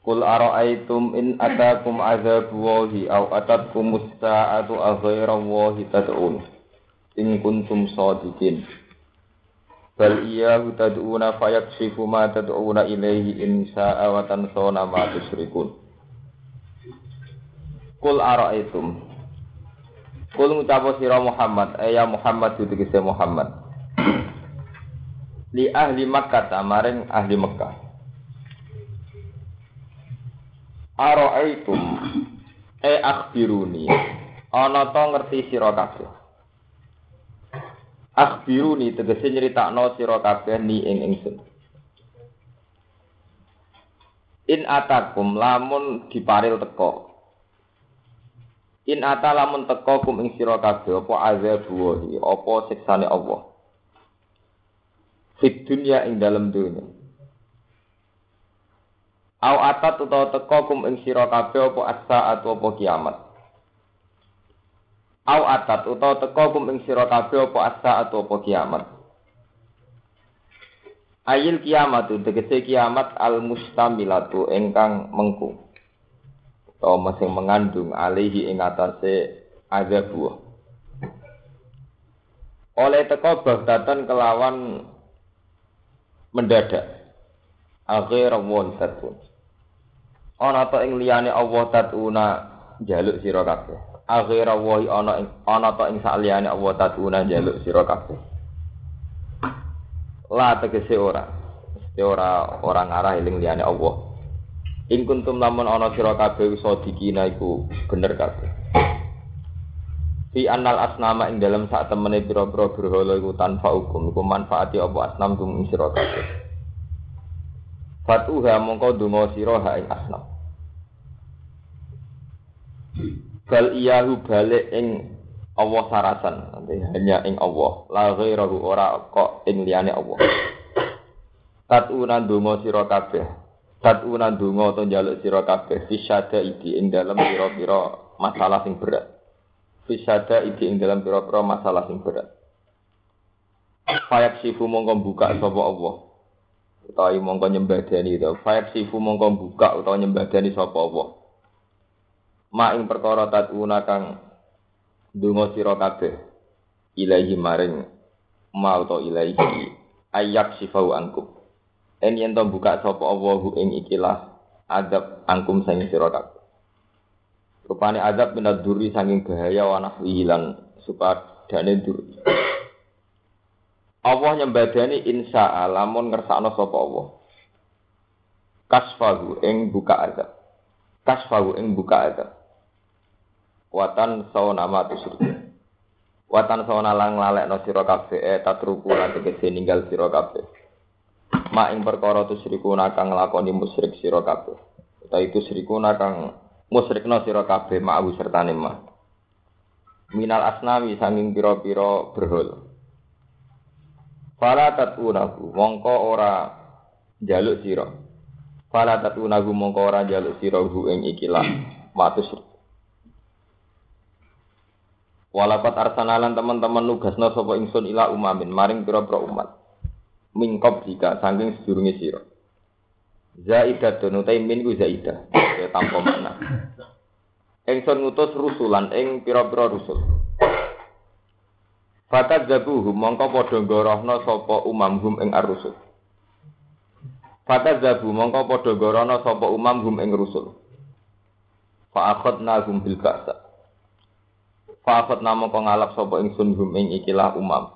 Qul ara'aytum in atakum azabu wahi aw atatkum musta'atu aghaira wahi tad'un. In kuntum shadiqin bal iyyahu tad'una fayakshifu ma tad'una ilaihi in sa'a wa tansawna ma tusyrikun. Qul ara'aytum Qul ngucapo sira Muhammad. Ya Muhammad ditegese Muhammad. Li ahli Makkah maring ahli Mekah Aro'aitum e akhbiruni. Ana to ngerti sira kabeh. Akhbiruni tegese nyritakno sira kabeh ni ing ingsun. In atakum lamun diparil teko in ata lamun teko kum ing sira kabeh apa azab wahi apa siksane Allah. Fit dunya ing dalem dunya Au atat utawa teko kum ing sira kabeh apa as-saat apa kiamat. Au atat utawa teko kum ing sira kabeh apa as-saat apa kiamat. Ayil kiamat tegese kiamat al mustamilatu ingkang mengku. Utawa masing mengandung alihi ing atase azab Oleh teko bagdatan kelawan mendadak. Akhir won satun ana ta ing liyane Allah tatuna jaluk sira kabeh. Akhira wa ana ing ana ta ing saliyane Allah tatuna jaluk sira kabeh. La tegese ora. Mesti ora ora ngarah eling liyane Allah. Ing kuntum lamun ana sira kabeh sadikina iku bener kabeh. Fi annal asnama ing dalam sak temene pira-pira berhala iku tanpa hukum iku manfaati apa asnam tum sira kabeh. Fatuha mongko donga sira ha ing asnam. Bal iyahu balik ing Allah sarasan, hanya ing Allah. La ghairahu ora kok ing liyane Allah. Tatuna donga sira kabeh. Tatuna donga to njaluk sira kabeh fisyada iki ing dalam pira-pira masalah sing berat. Fisyada iki ing dalam pira-pira masalah sing berat. Fayak sifu mongko buka sapa Allah. Utawi mongko nyembadani to. Fayak sifu mongko buka utawa nyembadani sapa Allah. Ma ing perkara tatuna kang donga sira kabeh ilahi maring ma utawa ilahi ayak sifau angkum en yen to buka sapa Allahu ing ikilah adab angkum sing sira kabeh. Rupane adab minad duri saking bahaya wa nahwi lan supadane duri Allah nyembadani insya lamun ngersakno sapa Allah. Kasfahu ing buka adab. Kasfahu ing buka adab. Watan sauna ma tusyrik watan sauna lang lalekno sira kabeh e tatruku tegese ninggal sira kabeh. Ma ing perkara tusyriku kang nglakoni musyrik sira kabeh. Ta itu syriku kang musyrikno sira kabeh ma'ahu sertane ma minal asnami sanging pira-pira berhol Fala tatunahu mongko ora jaluk sira. Fala tatunahu mongko ora jaluk sira hu ing ikilah matus Walapat arsanalan teman-teman nugasna sapa ingsun ila umamin maring pira-pira umat. Mingkop jika saking sedurunge sira. Zaidah utai min ku zaidah. Ya tanpa makna. Ingsun ngutus rusulan ing pira-pira rusul. Fakat zabuhum mongko padha ngorohna sapa umamhum ing ar-rusul. Fakat zabu mongko padha ngorohna sapa umamhum ing rusul. Fa akhadna hum bil ba'sa. Fa'afat namo kong ngalap sapa ingsun hum ing ikilah umam.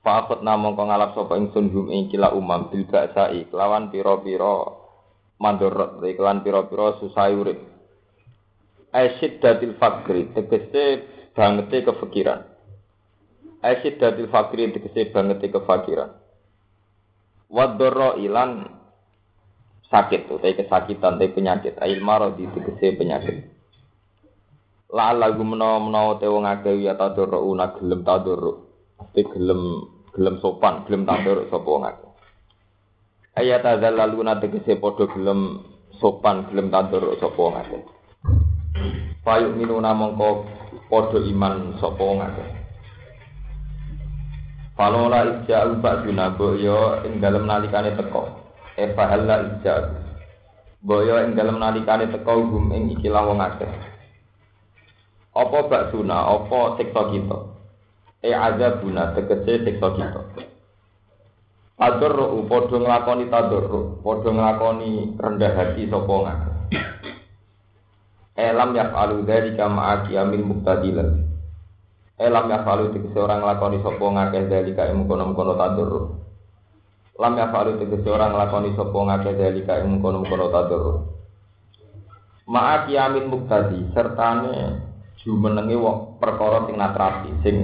Fa'afat namo kong ngalap sapa ingsun hum ing ikilah umam bil ba'sai kelawan pira-pira mandorot kelawan pira-pira susah urip. Asyid datil fakri tegese bangete kefikiran. Asyid datil fakri tegese bangete kefakiran. Wadoro ilan sakit tuh, tapi kesakitan, tapi penyakit. Ail marad itu kese penyakit. La lagu menawa menawa te wong akeh ya tadurru una gelem tadurru. Mesti gelem gelem sopan, gelem tadurru sapa wong akeh. Ayat adzallaluna tegese padha gelem sopan, gelem tadurru sapa wong akeh. Payu minuna mongko padha iman sapa wong. Falola ija'u ba'duna boyo ing dalem nalikane teko. E fahalla ija'u. Boyo ing dalem nalikane teko hum ing ikilah wong akeh. Apa baksuna, apa siksa kita? E azabuna tegese siksa kita. Tadurru padha nglakoni tadurru, padha nglakoni rendah hati sapa ngake. Elam yaf'alu dzalika ma'a qiyamil muqtadilan. Elam yaf'alu tegese orang nglakoni sapa ngake dzalika ing kono-kono tadurru. Lam yaf'alu tegese orang nglakoni sapa ngake dzalika ing kono-kono tadurru. Ma'a qiyamil muqtadi sertane jumenenge wong perkara sing natrapi sing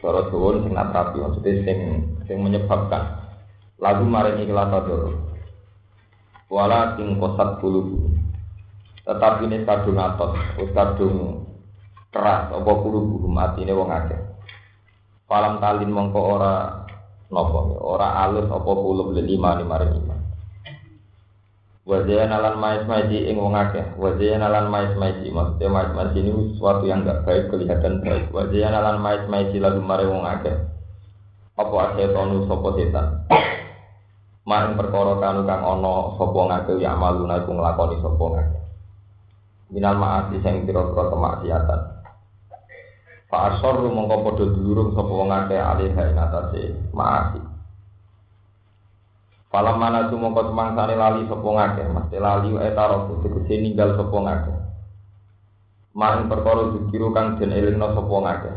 cara Jawa sing natrapi maksudnya sing sing menyebabkan lagu maring ikhlas tadur wala sing kosat bulu tetapi ini kadung atos kadung keras apa bulu bulu mati ini wong akeh palam talin mongko ora nopo ora alus apa bulu lima lima lima Wajah nalan mais maiji ing wong akeh. Wajah nalan mais maiji maksudnya mais maiji ini sesuatu yang enggak baik kelihatan baik. Wajah nalan mais maiji lagu mare wong akeh. Apa tonu sopo setan? Maring perkara kanu kang ana sapa ngake ya maluna iku nglakoni sapa ngake. Minal ma'asi sing pira-pira kemaksiatan. Fa asor mongko padha dulurung sapa wong akeh alih ing atase ma'asi. Falam mana tu mongko semangsane lali sapa ngake, mesti lali wae taro tegese ninggal sapa ngake. Maring perkara dikiru kang den elingno sapa ngake.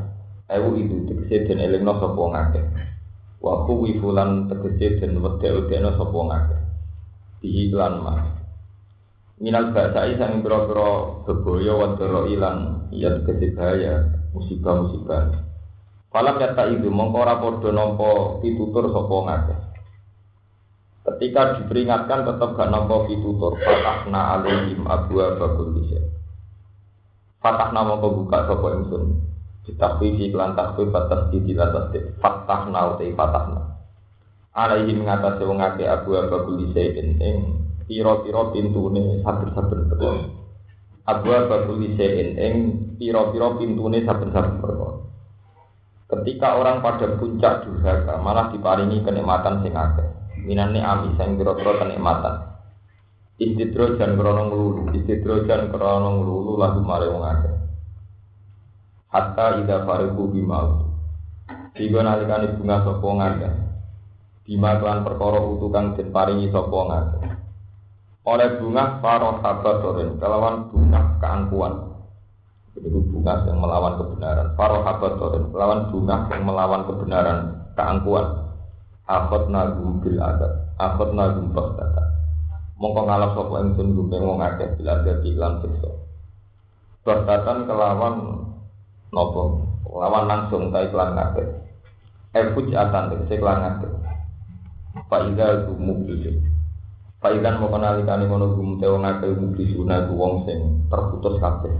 Ewu itu tegese den elingno sapa ngake. Wa ku wifulan tegese den wedhe-wedheno sapa ngake. Diiklan mah. Minal basai sang biro-biro beboyo wadoro ilan iya tegese bahaya musibah-musibah. Falam yata itu mongko ora padha nampa pitutur sapa ngake. Ketika diperingatkan tetap gak nampak ditutur. Fatahna alaihim abu abakul bisa Fatahna mau buka sopo ingsun. Ditakwi iklan takwi batas di dilatas Fatahna utai fatahna. Alaihim mengatasi wongake abu abakul bisa Ing piro-piro pintune saben-saben. perkara Abu abakul bisa Ing piro-piro pintune saben-saben perkara. Ketika orang pada puncak durhaka malah diparingi kenikmatan sing akeh. Minane ami sing pira-pira kenikmatan. Istidrojan krana nglulu istidrojan krana nglulu lagu mare wong hatta ida fariqu bimau Tiga nalikane bunga sapa ngakeh Bima kelan perkara utu kang den paringi Oleh bunga paro habatorin kelawan bunga keangkuhan Itu bunga yang melawan kebenaran Paro habatorin kelawan bunga yang melawan kebenaran keangkuhan Akot nagum bil adab, akot nagum bagdata. Mongko ngalap sapa ingsun gumpe wong akeh bil adab iklan siksa. Bagdatan kelawan nopo, kelawan langsung ta iklan ngake. Efuj atan tegese iklan ngake. Faida gumu bil. Faidan mau kenalikane ngono gumte wong akeh mublisuna wong sing terputus kabeh.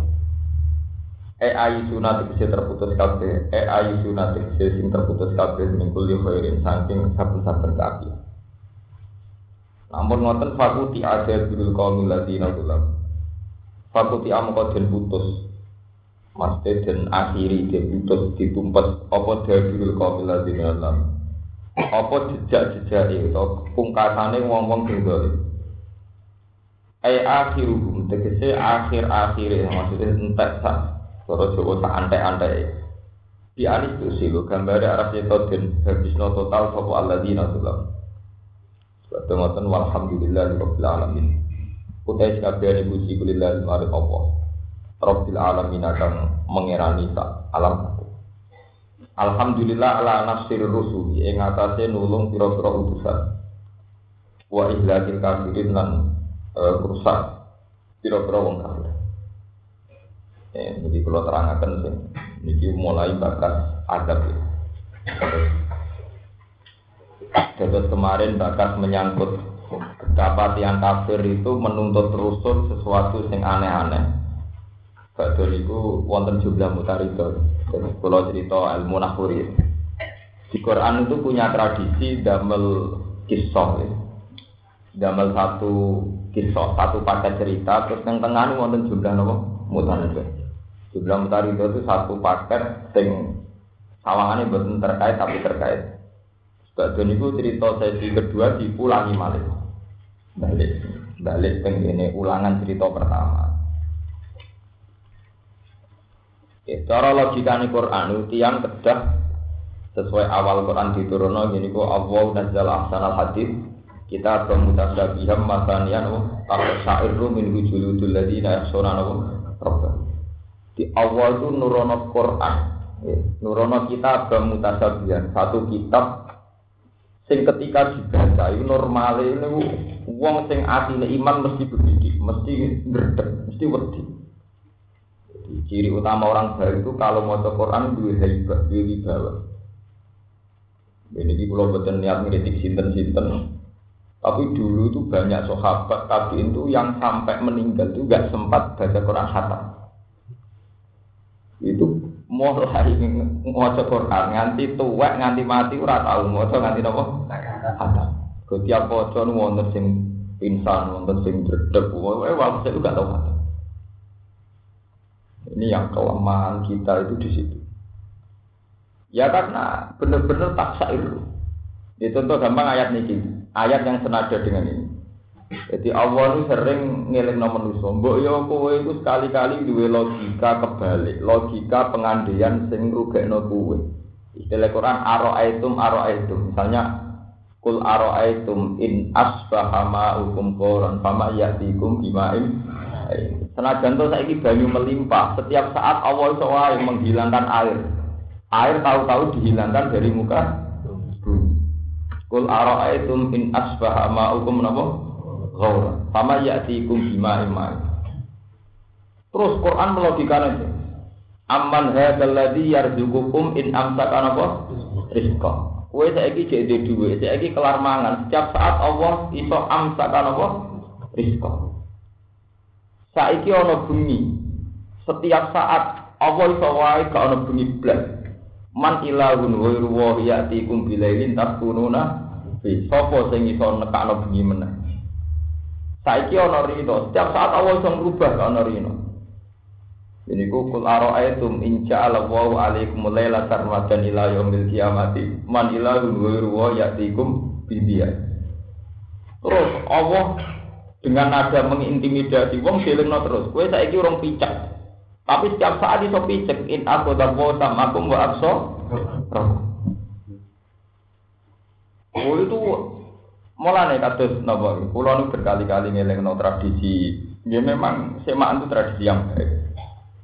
e ayu sunat tegese terputus kabeh. E ayu sunat tegese sing terputus kabeh mingkul yo khairin saking saben-saben kaki namun ngoten fakuti ada birul kaum ladina ulam fakuti amko den putus. Maksudnya dan akhiri dia putus ditumpet apa birul kaum ladina apa jejak-jejak itu pungkasane wong-wong sing dolim Ai akhiruhum tegese akhir-akhir maksudnya entek sak Cara Jawa tak antek-antek. Di anis itu sih lo gambar arah seto dan habisno total sopo alladzina sulam. Sebab ngoten walhamdulillah rabbil alamin. Utai sekabian ibu sikulillah mari apa. Rabbil alamin akan mengerani tak alam Alhamdulillah ala nasir rusul yang atasnya nulung pira-pira utusan. Wa ihlakil kafirin lan uh, rusak pira-pira wong kafir. Eh, jadi kalau terangkan sih, ini mulai bakas adab ya. Terus kemarin bakas menyangkut betapa tiang kafir itu menuntut rusul sesuatu yang aneh-aneh. Badul itu wonten jumlah mutarito. Kalau cerita ilmu nahuri. Di Quran itu punya tradisi damel kisah. Ya. Damel satu kisah, satu paket cerita, terus yang tengah ini wonten jumlah nopo mutarito. Jumlah mutarito itu satu paket sing sawangannya betul terkait tapi terkait. Sebagian itu cerita sesi kedua dipulangi malih. Balik, balik pengen ulangan cerita pertama. Ya, cara logika nih Quran itu yang kedah sesuai awal Quran diturunno gini kok Allah nazzal ahsanal hadis kita bermutasyabiham masanian wa taksairu min wujuludul ladina yakhshawna rabbah. Di awal itu nurono Quran Ya, Nurono kita bermutasabihan satu kitab sing ketika dibaca itu normal ini uang sing atine iman mesti begitu, mesti berdek, mesti wedi. Ciri utama orang baik itu kalau mau Quran dua hebat, dua wibawa. Ini di pulau betul niat ngeritik sinten-sinten. Tapi dulu itu banyak sahabat tabiin itu yang sampai meninggal itu gak sempat baca Quran khatam. Itu mulai maca Quran nganti tuwek nganti mati ora tau maca nganti napa khatam. Setiap nu wonten sing pingsan, wonten sing dredeg, wae itu gak tau khatam. Ini yang kelemahan kita itu di situ. Ya karena benar-benar tak syair. Itu contoh gampang ayat ini, ayat yang senada dengan ini. Jadi Allah itu sering ngiling nomor manusia. Mbok yo kowe itu sekali-kali duwe logika kebalik, logika pengandian sing rugekno kowe. Istilah Quran aro'aitum aro'aitum. Misalnya kul aro'aitum in asbaha ma'ukum koran fama yatikum bima'im. Senajan to saiki banyu melimpah, setiap saat Allah iso wae menghilangkan air. Air tahu-tahu dihilangkan dari muka. Kul aro'aitum in asbaha ma'ukum napa? ghaura. Fama ya'tikum bima imai. Terus Quran melogikakan itu. Amman hadzal ladzi yarzuqukum in amsaka napa? Rizqa. Kowe saiki jek dhuwit, saiki kelar mangan. Setiap saat Allah iso amsaka napa? Rizqa. Saiki ana bengi. Setiap saat Allah iso wae gak ana bengi blas. Man ilahun ghairu wa ya'tikum bilailin taskununa fi sapa sing iso nekakno bengi meneh. Saiki ana rino, setiap saat Allah iso ngrubah ka ana rino. Ini ku kul ara'aitum in ja'ala Allahu 'alaikum laila sarmadan ila yaumil qiyamati man ilahun ghairu wa ya'tikum bidiya. Terus Allah dengan nada mengintimidasi wong dilengno terus. Kowe saiki urung picak. Tapi setiap saat iso picek in aku dawo samakum wa abso. Oh itu Mulane kados napa kula nu berkali-kali ngelingno tradisi. Ya memang semaan itu tradisi yang baik.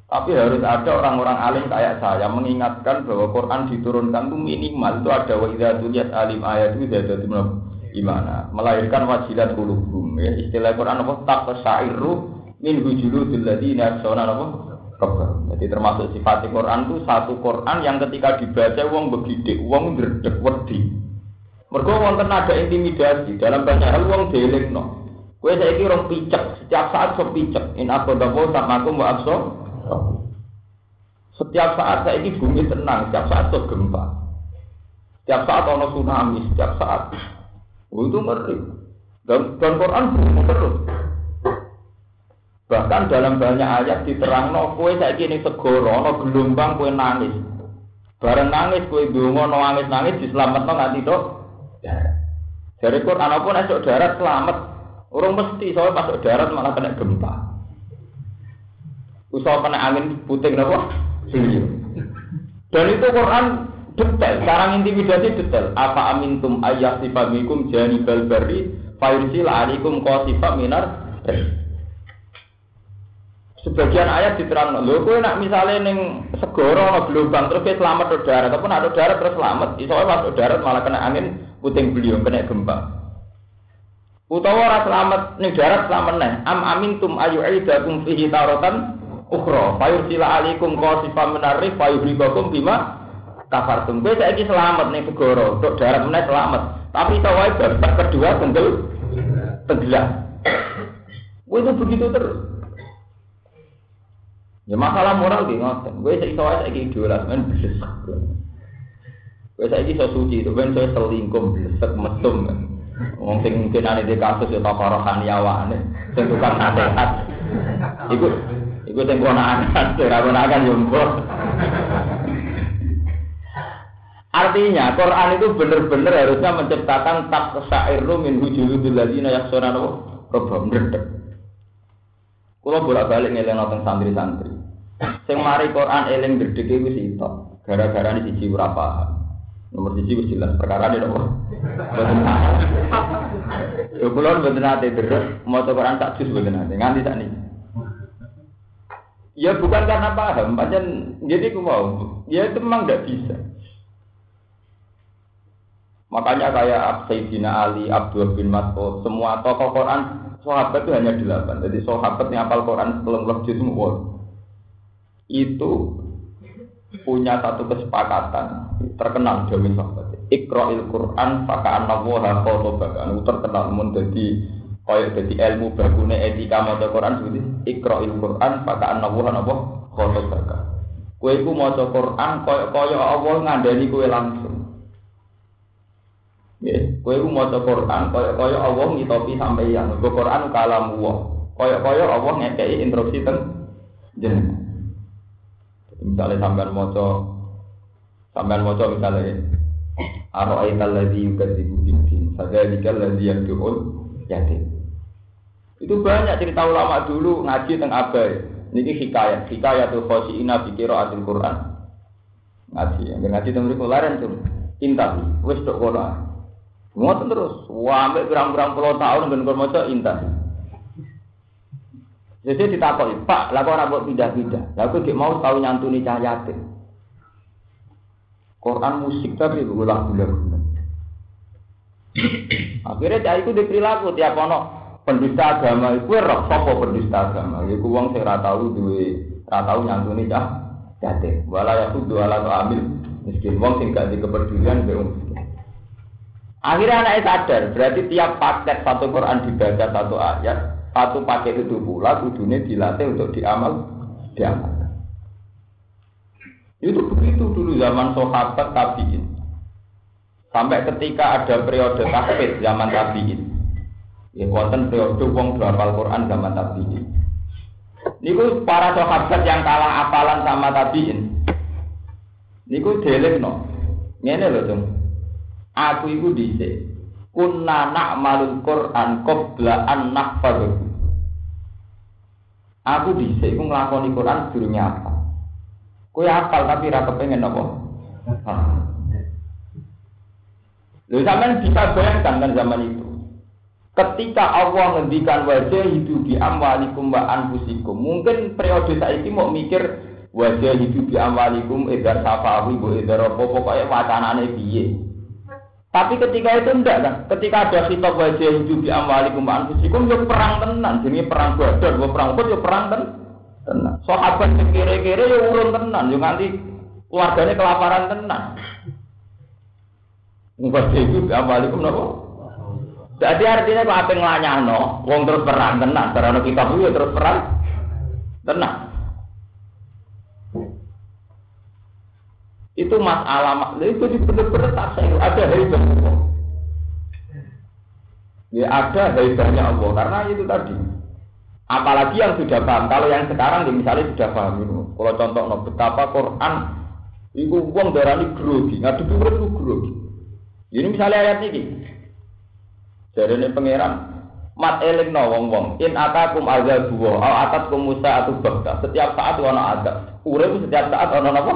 Tapi harus ada orang-orang alim kayak saya mengingatkan bahwa Quran diturunkan itu minimal itu ada wa idza tuliyat alim ayat itu ada gimana melahirkan wajilat qulubum ya istilah Quran apa taqsairu min hujuludil ladina yakhshawna apa Jadi termasuk sifat Quran itu satu Quran yang ketika dibaca wong begidik, wong ngredeg wedi. Mergo wonten ada intimidasi dalam banyak hal wong no. Kowe saiki rong picek, setiap saat so picek. In aku dapo sama aku mau abso. Setiap saat saya ini bumi tenang, setiap saat so gempa. Setiap saat ono tsunami, setiap saat. Oh, itu ngeri. Dan, dan Quran terus. Bahkan dalam banyak ayat diterang no, kue saya ini segoro, no gelombang kue nangis. Bareng nangis kue dungo no nangis nangis diselamat no nganti dok. Dari Quran apa masuk darat selamat. Orang mesti soalnya masuk darat malah kena gempa. Usaha kena angin puting apa? Dan itu Quran detail. Sekarang intimidasi detail. Apa amintum ayat sifamikum jani balbari fayursil alikum qasifa minar Sebagian ayat diterang, lho kowe nak misalnya neng segoro ana gelombang terus selamat ke darat, ataupun ada darat terus selamat, iso masuk darat malah kena angin puting beliung kena gempa. Utawa ora selamat ning darat selamat neh. Am amintum ayu aidakum fihi taratan ukhra. Fayursila alaikum qasifam minarif fayuhribakum bima kafartum. Kowe saiki selamat ning segara, tok darat meneh selamat. Tapi tawae babak kedua tenggelam tenggelam. Gue itu begitu terus. Ya masalah moral di ngoten. Gue iso aja iki idola men blesek. Gue saiki iso suci itu saya selingkuh blesek mesum. Wong sing mungkin ane di kasus ya toko rohani awane, sing tukang nasihat. Iku iku sing kono anak, ora akan yo Artinya Quran itu benar-benar harusnya menciptakan tak sairu min hujuludul ladina yaksuna robbah merdek. Kulo bolak-balik ngeleng nonton santri-santri. Sing mari Quran eling gede iku sitok. Gara-gara ini siji ora. Nomor siji wis jelas perkara nopo. Boten Yo kula mboten nate deres maca Quran tak jus mboten nate nganti sak niki. Ya bukan karena paham, pancen jadi ku mau. Ya itu memang tidak bisa. Makanya kayak Sayyidina Ali, Abdul bin Mas'ud, semua tokoh Quran sahabat itu hanya delapan. Jadi sahabat yang hafal Quran sepuluh juz semua itu punya satu kesepakatan terkenal jamin sahabat. Iqra'il Quran faka annallaha khotobakan. Terkenal mun dadi kaya dadi ilmu bagune etika maca Quran seperti Iqra'il Quran faka annallaha napa khotobakan. Kowe iku maca Quran kaya kaya Allah ngandani kowe langsung. Ya, kowe ku maca Quran kaya-kaya Allah ngitopi sampeyan. Mergo Quran kalam Allah. Kaya-kaya Allah ngekeki instruksi teng jenengan. Misalnya sampean maca sampean maca misalnya Ara'aita alladzi yukadzibu bid-din, fadzalika alladzi yad'ul yatim. Itu banyak cerita ulama dulu ngaji teng abai. Niki hikayat, hikayat tuh khosiina fi qiraatil Quran. Ngaji, yang ngaji teng mriku laren tuh. Intahi, wis tok kono. Ngoten terus, wah ambek berang-berang puluh tahun ben kon maca intan. Jadi ditakoni, Pak, lah kok ora mbok pindah-pindah. Lah aku gek mau tau nyantuni cah yatim. Quran musik tapi lagu-lagu. Akhirnya cah itu diperilaku tiap ono pendusta agama itu roh sapa pendusta agama. Iku wong sing ora tau duwe ora nyantuni cah yatim. Wala yakudu ala amil miskin wong sing gak dikepedulian mbek Akhirnya anaknya sadar, berarti tiap paket satu Quran dibaca satu ayat, satu paket itu pula kudunya dilatih untuk diamal, diamal. Itu begitu dulu zaman sahabat tabiin. Sampai ketika ada periode tahfidz zaman tabiin. Ya wonten periode wong hafal Quran zaman tabiin. Niku para sahabat yang kalah apalan sama tabiin. Niku no. Ngene lho, Cung. Aku iku dhisik. Kunna na'malul Qur'an qabla an nahfadhu. Aku dhisik iku nglakoni Quran durunge apa. Kowe hafal tapi ra kepengen apa? Lho sampean bisa bayangkan kan zaman itu. Ketika Allah ngendikan wajah hidup di amwalikum wa anfusikum, mungkin periode saiki mau mikir wajah hidup di amwalikum edar safawi bu edar apa pokoknya wacanane piye. Tapi ketika itu enggak kan, ketika ada kitab wajah hidup di amwalikum anfusikum yo ya perang tenan, jadi perang badar, yo ya perang pun yo ya perang ten tenan. Sahabat kere-kere yo urun tenan, yo nganti keluarganya kelaparan tenan. Wajah hidup di amwalikum? Jadi artinya kok apa ngelanyano, wong terus perang tenan, karena kitab itu terus perang tenan. Itu masalah, itu benar-benar tak saya ada hebat Allah. Ya ada hebatnya Allah karena itu tadi. Apalagi yang sudah paham. Kalau yang sekarang ya misalnya sudah paham itu. Kalau contoh no, betapa Quran itu uang darah ini grogi, ngadepi urip itu grogi. Ini misalnya ayat ini. Dari ini pangeran, mat eling no wong wong in atakum azab al atatkum musa atau bakta setiap saat ana azab urip setiap saat ana napa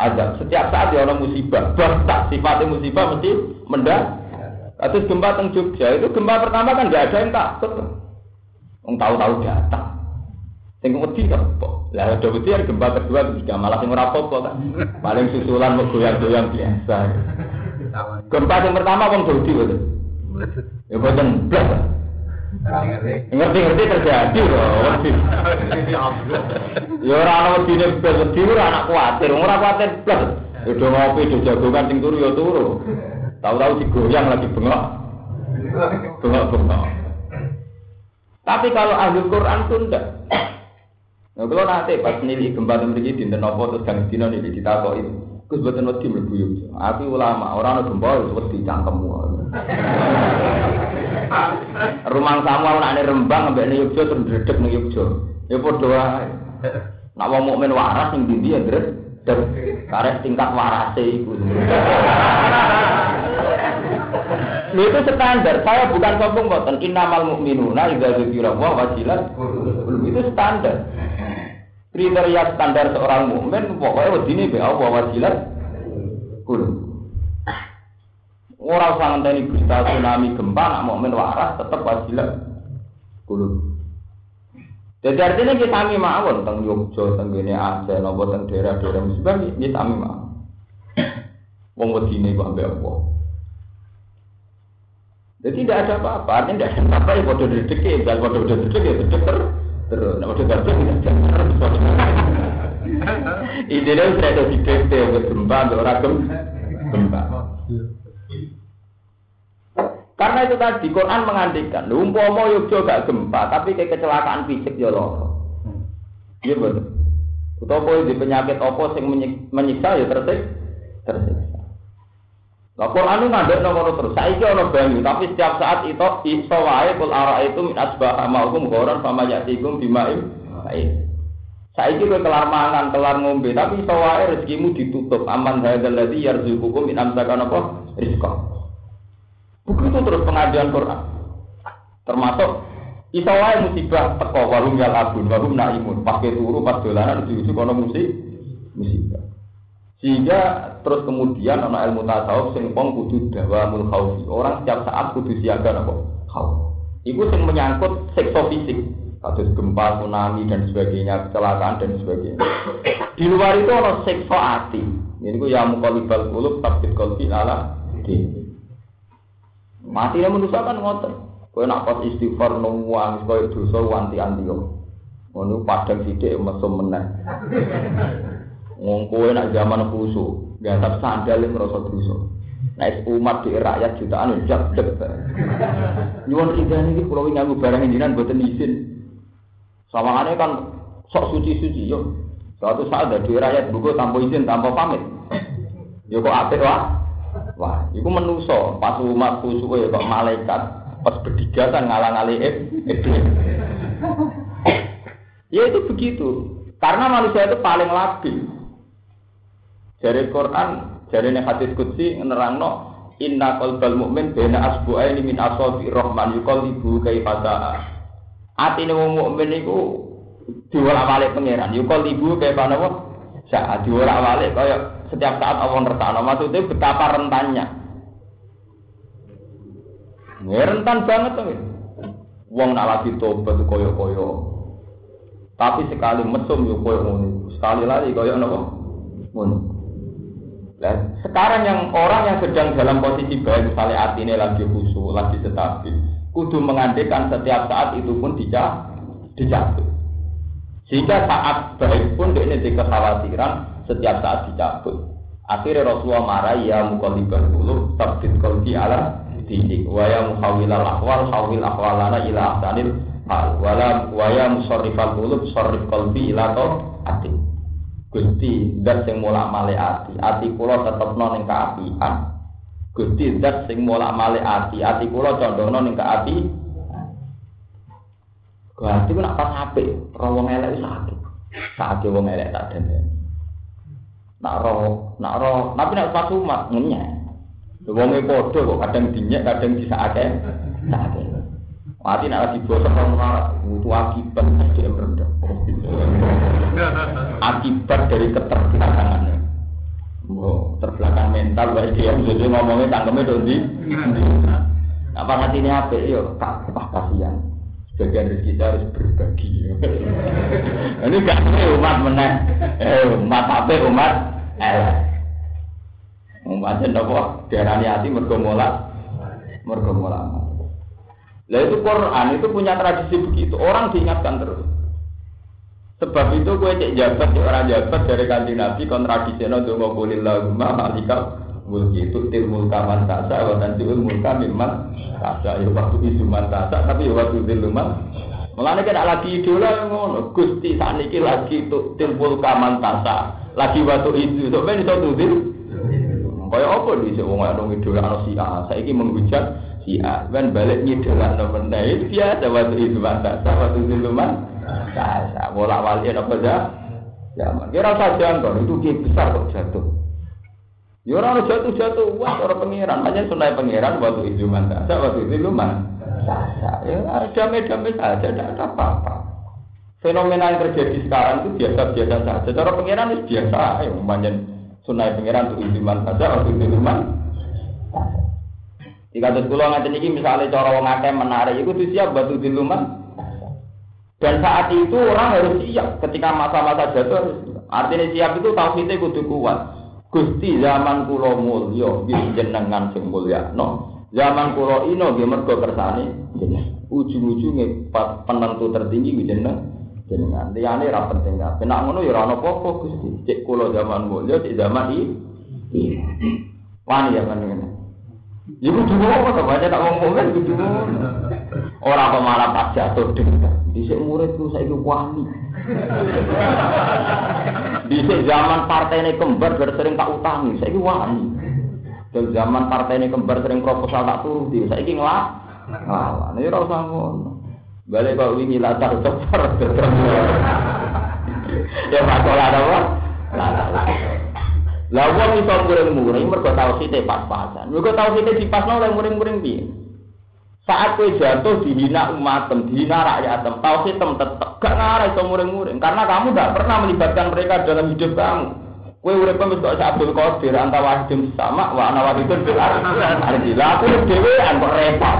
azab. Setiap saat ya orang musibah. Bahkan sifatnya musibah mesti mendak. Terus gempa teng Jogja itu gempa pertama kan nggak ada yang takut. Yang tahu-tahu datang. Sing wedi kok. Lah ada wedi ya gempa kedua ketiga malah sing ora apa kan. Paling susulan mau goyang-goyang biasa. Gempa yang pertama wong Jogja betul. Ya boten blas. Ngerti-ngerti terjadi loh. Ya ora ana wedine blas wedi ora anak kuatir, ora kuatir blas. Udah ngopi, udah jagongan sing turu ya turu. Tahu-tahu digoyang lagi bengok. Bengok-bengok. Tapi kalau ahli Quran itu enggak. Nah, kalau nanti pas nili gempa memiliki dinten apa terus gang dino nili ditakoi. Gus boten wedi mlebu yo. Aku ulama, ora ana gempa wis wedi cangkemmu. Rumang samu anakne Rembang ambek ning Yogya terus ndredeg ning Yogya. Ya padha wae. Nak wong mukmin waras ning ndi ya ndredeg. Karek tingkat warase iku. Itu standar. Saya bukan sombong boten. Innamal mu'minuna idza dzikra wa wajilat. Itu standar. Kriteria standar seorang mukmin pokoknya wedine be Allah wajilat. Orang usah ngenteni berita tsunami gempa nak mukmin waras tetap wajilat. Kulo. Jadi artinya kita sami mawon tentang Yogyo, tentang gini Aceh, nopo tentang daerah-daerah musibah, kita sami mawon. Wong wedine kok ambek Allah. Jadi tidak ada apa-apa, artinya tidak ada apa-apa ya bodoh dedek ya, dan dedek ya dedek terus. Terus, nah dedek ya terus. Ide dia sudah ada di DP, gempa, orang gempa. Karena itu tadi Quran mengandikan, umpama Yogyo gak gempa, tapi kayak kecelakaan fisik ya loh. Iya betul. Utawa di penyakit apa sing menyiksa ya tersik, tersiksa. Lah Quran itu ngadek nomor terus. Saiki ana banyu, tapi setiap saat itu iso wae kul itu min asbah maukum ghoran sama yatikum bimaim. Saiki kowe kelar mangan, kelar ngombe, tapi iso wae rezekimu ditutup. Aman hadzal ladzi yarzuqukum min amsakan apa? Rizqa. Begitu terus pengajian Quran. Termasuk iso wae musibah teko walum yal abun, walum naimun. Pas turu, pas dolanan ujug-ujug ana musibah. Musibah. Sehingga terus kemudian anak ilmu tasawuf sing pong kudu dawamul khaufi. Orang setiap saat kudu siaga apa? Khauf. Itu sing menyangkut sekso fisik. Kasus gempa, tsunami dan sebagainya, kecelakaan dan sebagainya. Di luar itu ada sekso hati. Ini ku ya mukalibal kulub tabit kolbi ala di. Mati yang manusia kan ngotot. Kau nak pas istighfar nungguang, kau dosa wanti anti yo. Ngono padang sidik mesum meneh. Wong kowe nak zaman kusu, gantap sandal yang merasa dosa. Nek umat di rakyat jutaan jak dek. Nyuwun ridane iki kula nganggo barang jenengan mboten izin. Sawangane kan sok suci-suci yo. Suatu saat ada rakyat buku tanpa izin, tanpa pamit. Yo kok apik wah. Wah, iku menuso pas umat kusuke kok malaikat pas berdigatan ngalang-aling iblis. Ya itu begitu. Karena manusia itu paling labil. Dari Quran, dari hadis kutsi nerangno Inna qalbal mu'min bena asbu'aini min asabi rahman yuqallibu kaifa Atine wong mukmin iku diwolak-walik pangeran. Yuqallibu kaifa napa? Saat diwolak-walik kaya setiap saat Allah ngertakno. Maksudnya betapa rentannya. Ya, rentan banget tuh. Wong nak lagi tobat koyo-koyo. Tapi sekali mesum yo koyo ngono. Sekali lagi koyo napa? Ngono. Nah, sekarang yang orang yang sedang dalam posisi baik, misalnya ini lagi khusyuk, lagi stabil, kudu mengandekan setiap saat itu pun dijak, dicabut. Sehingga saat baik pun ini kekhawatiran setiap saat dicabut. Akhirnya Rasulullah marah ya mukalibah dulu, tabdid kolbi ala didik. Waya muhawilal akwal, hawil akwalana ila ahsanil hal. Wala waya musorrifal qulub, sorrif kolbi ila to atik. Gusti zat sing mulak male ati, ati kula tetepno ning kaapian. Gusti zat sing mulak male ati, ati kula condongno ning kaapi. Gusti ku nak pas apik, ro wong elek sakit. Sakit wong elek tak den. Nak ro, nak ro, tapi nak pas umat ngenyek. Wong e padha kok kadang dinyek, kadang disakake. Sakit. Mati nak lagi bosok ora butuh akibat SDM rendah. Akibat dari keterbelakangannya. Oh, terbelakang mental baik dia jadi ngomongnya tanggemnya dondi. Apa hati ini apa? Yo, tak apa kasihan. Sebagian rezeki kita harus berbagi. ini gak umat meneh. Eh, umat apa umat? Eh. Umat jendopo diarani hati mergo molak. Mergo molak. Lah itu Quran itu punya tradisi begitu. Orang diingatkan terus. Sebab itu gue cek jabat orang jabat dari kanji Nabi kontradisinya untuk ngobrolin lagu malika mulki itu til mulka man tasa wa tanjiul mulka mimman tasa ya waktu isu man tasa tapi ya waktu til man Mulane kena lagi idola ngono. Gusti sakniki lagi tuk timpul kamantasa. Lagi waktu itu. Sok ben iso tudil. Kaya apa di wong ana idola ana si A. Saiki menghujat si A. Ben balik ngidola no meneh. Itu biasa waktu itu mantasa. Waktu itu luman. Mantasa. Bola wali apa aja. Zaman. Kira jangkau. Itu dia besar kok jatuh. Ya jatuh-jatuh. Wah orang pengiran. Hanya sunai pengiran waktu itu mantasa. Waktu itu luman saja. Ya damai-damai saja, tidak ada apa-apa. Fenomena yang terjadi sekarang itu biasa-biasa saja. Cara pengiran itu biasa. Ya, umpamanya sunai pengiran untuk iziman saja, untuk iziman. Jika ada sekolah nggak ini misalnya cara orang akeh menarik itu siap batu diluman. Dan saat itu orang harus siap ketika masa-masa jatuh. Artinya siap itu tauhidnya kudu kuat. Gusti zaman kulo mulya jenengan sing mulya. No. Zaman kulo ino nggih mergo kersane ujung-ujunge penentu tertinggi nggih jenengan jenengan. Liyane ra penting kabeh. Nek ngono ya ora ana apa-apa Gusti. Cek kulo zaman mulya cek zaman iki. Wani ya kan ngene. Ya kudu ngono to, baca tak ngomong kan ngono. Ora kok malah pas jatuh ding. Dhisik muridku saiki wani. Dhisik zaman partene kembar sering tak utangi, saiki wani. Dari zaman partai ini kembar sering proposal tak turuti, ingin lah. Lah, ini ora usah. Balik kok wingi latar ceper Ya masalah apa? Lah wong iso muring-muring mergo tauhide pas-pasan. Mergo tauhide dipasno oleh muring-muring piye? Saat kowe jatuh dihina umatem, dihina rakyatem, tauhid tem tetep gak ngarah iso muring-muring karena kamu tidak pernah melibatkan mereka dalam hidup kamu. Kue urip wis kok Abdul Qadir anta wahidun sama wa ana wahidun bil ardi. Lah aku dhewean kok repot.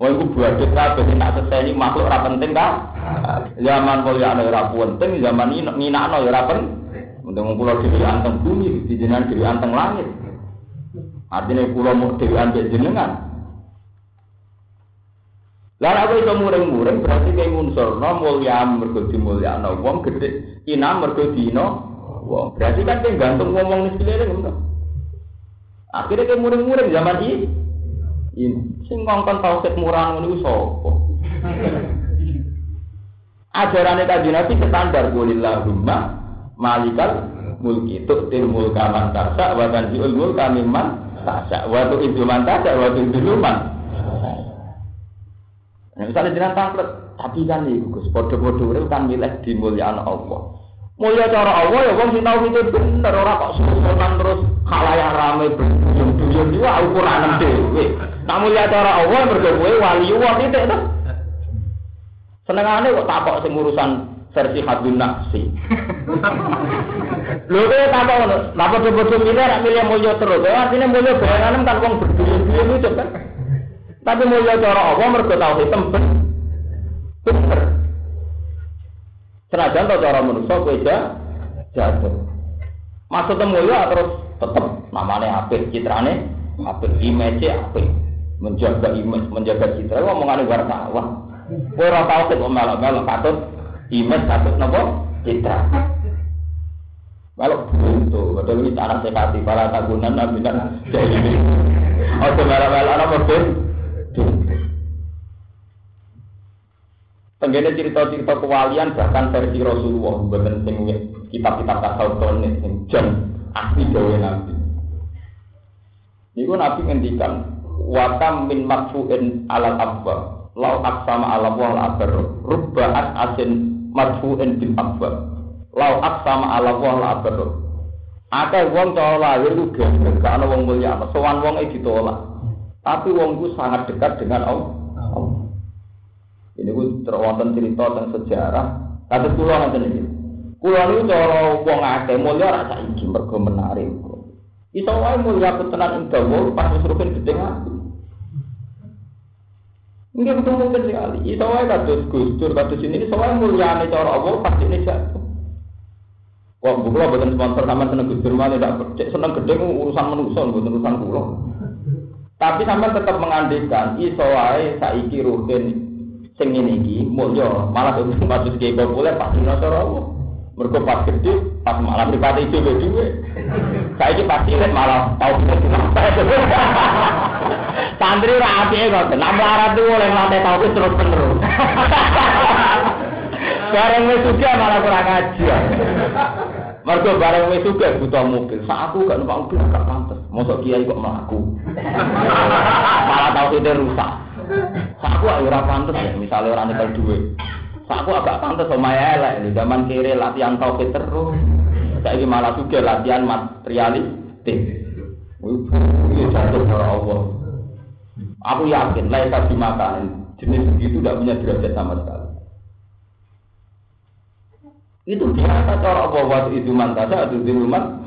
Wah iku buadut kabeh tak seseni makhluk ora penting ka? Zaman kaya ana ora penting, zaman ini nginakno ya ora penting. Untung kula dhewe anteng bumi, di jenengan dhewe anteng langit. Artinya kula mau dhewe ambek jenengan. Lah aku iso muring-muring berarti kayak ngunsurno mulya mergo dimulyakno wong gedhe ina mergo dina wong. Berarti kan dia gantung ngomong nih sekeliling. Akhirnya kayak muring-muring zaman ini. Ini sing ngongkon tauhid murang ini sapa? Ajaran kanjeng Nabi standar qulillahumma malikal mulki tu'til mulka man tasya wa tanzi'ul mulka mimman tasya wa tu'idzu man tasya wa Nah, misalnya jenengan tangklet, tapi kan nih, Gus, podo-podo kan milih di mulyaan Allah. Mulia cara Allah ya wong sing tau itu bener ora kok susunan terus khalayak rame berduyun-duyun iki ukuran dhewe. Nak mulia cara Allah mergo kowe wali Allah titik to. Senengane kok takok sing urusan versi hadun nafsi. Lho kowe takok ngono, napa bodo milih nek milih mulya terus. Ya mulya bayangan kan wong berduyun-duyun itu kan. Tapi mulia cara Allah mergo tau hitam bener. Senajan to cara manusa kowe jatuh. Maksudnya mulia terus tetap namanya apik, citrane apik, image apik. Menjaga image, menjaga citra, ngomongane wartawan. Kowe ora tau kok melok-melok katut image katut napa? Citra. Kalau itu, betul ini cara sekati para tagunan nabi kan jadi ini. Oh, apa betul? Tenggene cerita-cerita kewalian bahkan versi Rasulullah bukan sing kitab-kitab tasawuf sing jan asli gawe Nabi. Niku Nabi ngendikan wakam min marfu'in alal abba lau aksama ala wal abar rubbaat asin marfu'in bil abba lau aksama ala wal abar Akeh wong cara lahir ku gak ana wong mulia, sowan wong e ditolak. Tapi wong ku sangat dekat dengan Allah. Ini gue terwonten cerita tentang sejarah. Kata kulo nanti ini. Kulo ini cara wong akeh mulia rasa iki mergo menarik. Iso wae mulia tenan ing dawa pas wis rugen gedhe ati. Nggih betul mungkin sekali. Iso wae kados Gus Dur kados ini iso wae mulyane cara Allah pasti ini jatuh. Wah, bukulah bukan sponsor sama seneng Gus Dur malah tidak seneng gede urusan manusia, bukan urusan kulo. Tapi sampai tetap mengandikan iso wae saiki rugen sing ngene iki mulya malah maksud ki populer pas Allah mergo pas gede pas malah pribadi dhewe dhewe saiki pasti cilik malah tau santri ra apike kok nambah arep oleh lantai tau terus terus bareng wis sugih malah kurang ngaji. Mergo bareng wis sugih buta mobil. Sak aku gak numpak mobil gak pantes. Mosok kiai kok mlaku. malah tau kita rusak. Sak aku ora pantes ya, misalnya orang nyekel duit. Sak aku agak pantes sama elek. Di zaman kiri latihan tauhid terus. Saiki malah juga latihan materialistik. Ini jatuh ke Allah. Aku yakin, laisa dimakan jenis begitu tidak punya derajat sama sekali. Itu biasa cara apa waktu itu mantasa atau dilumat.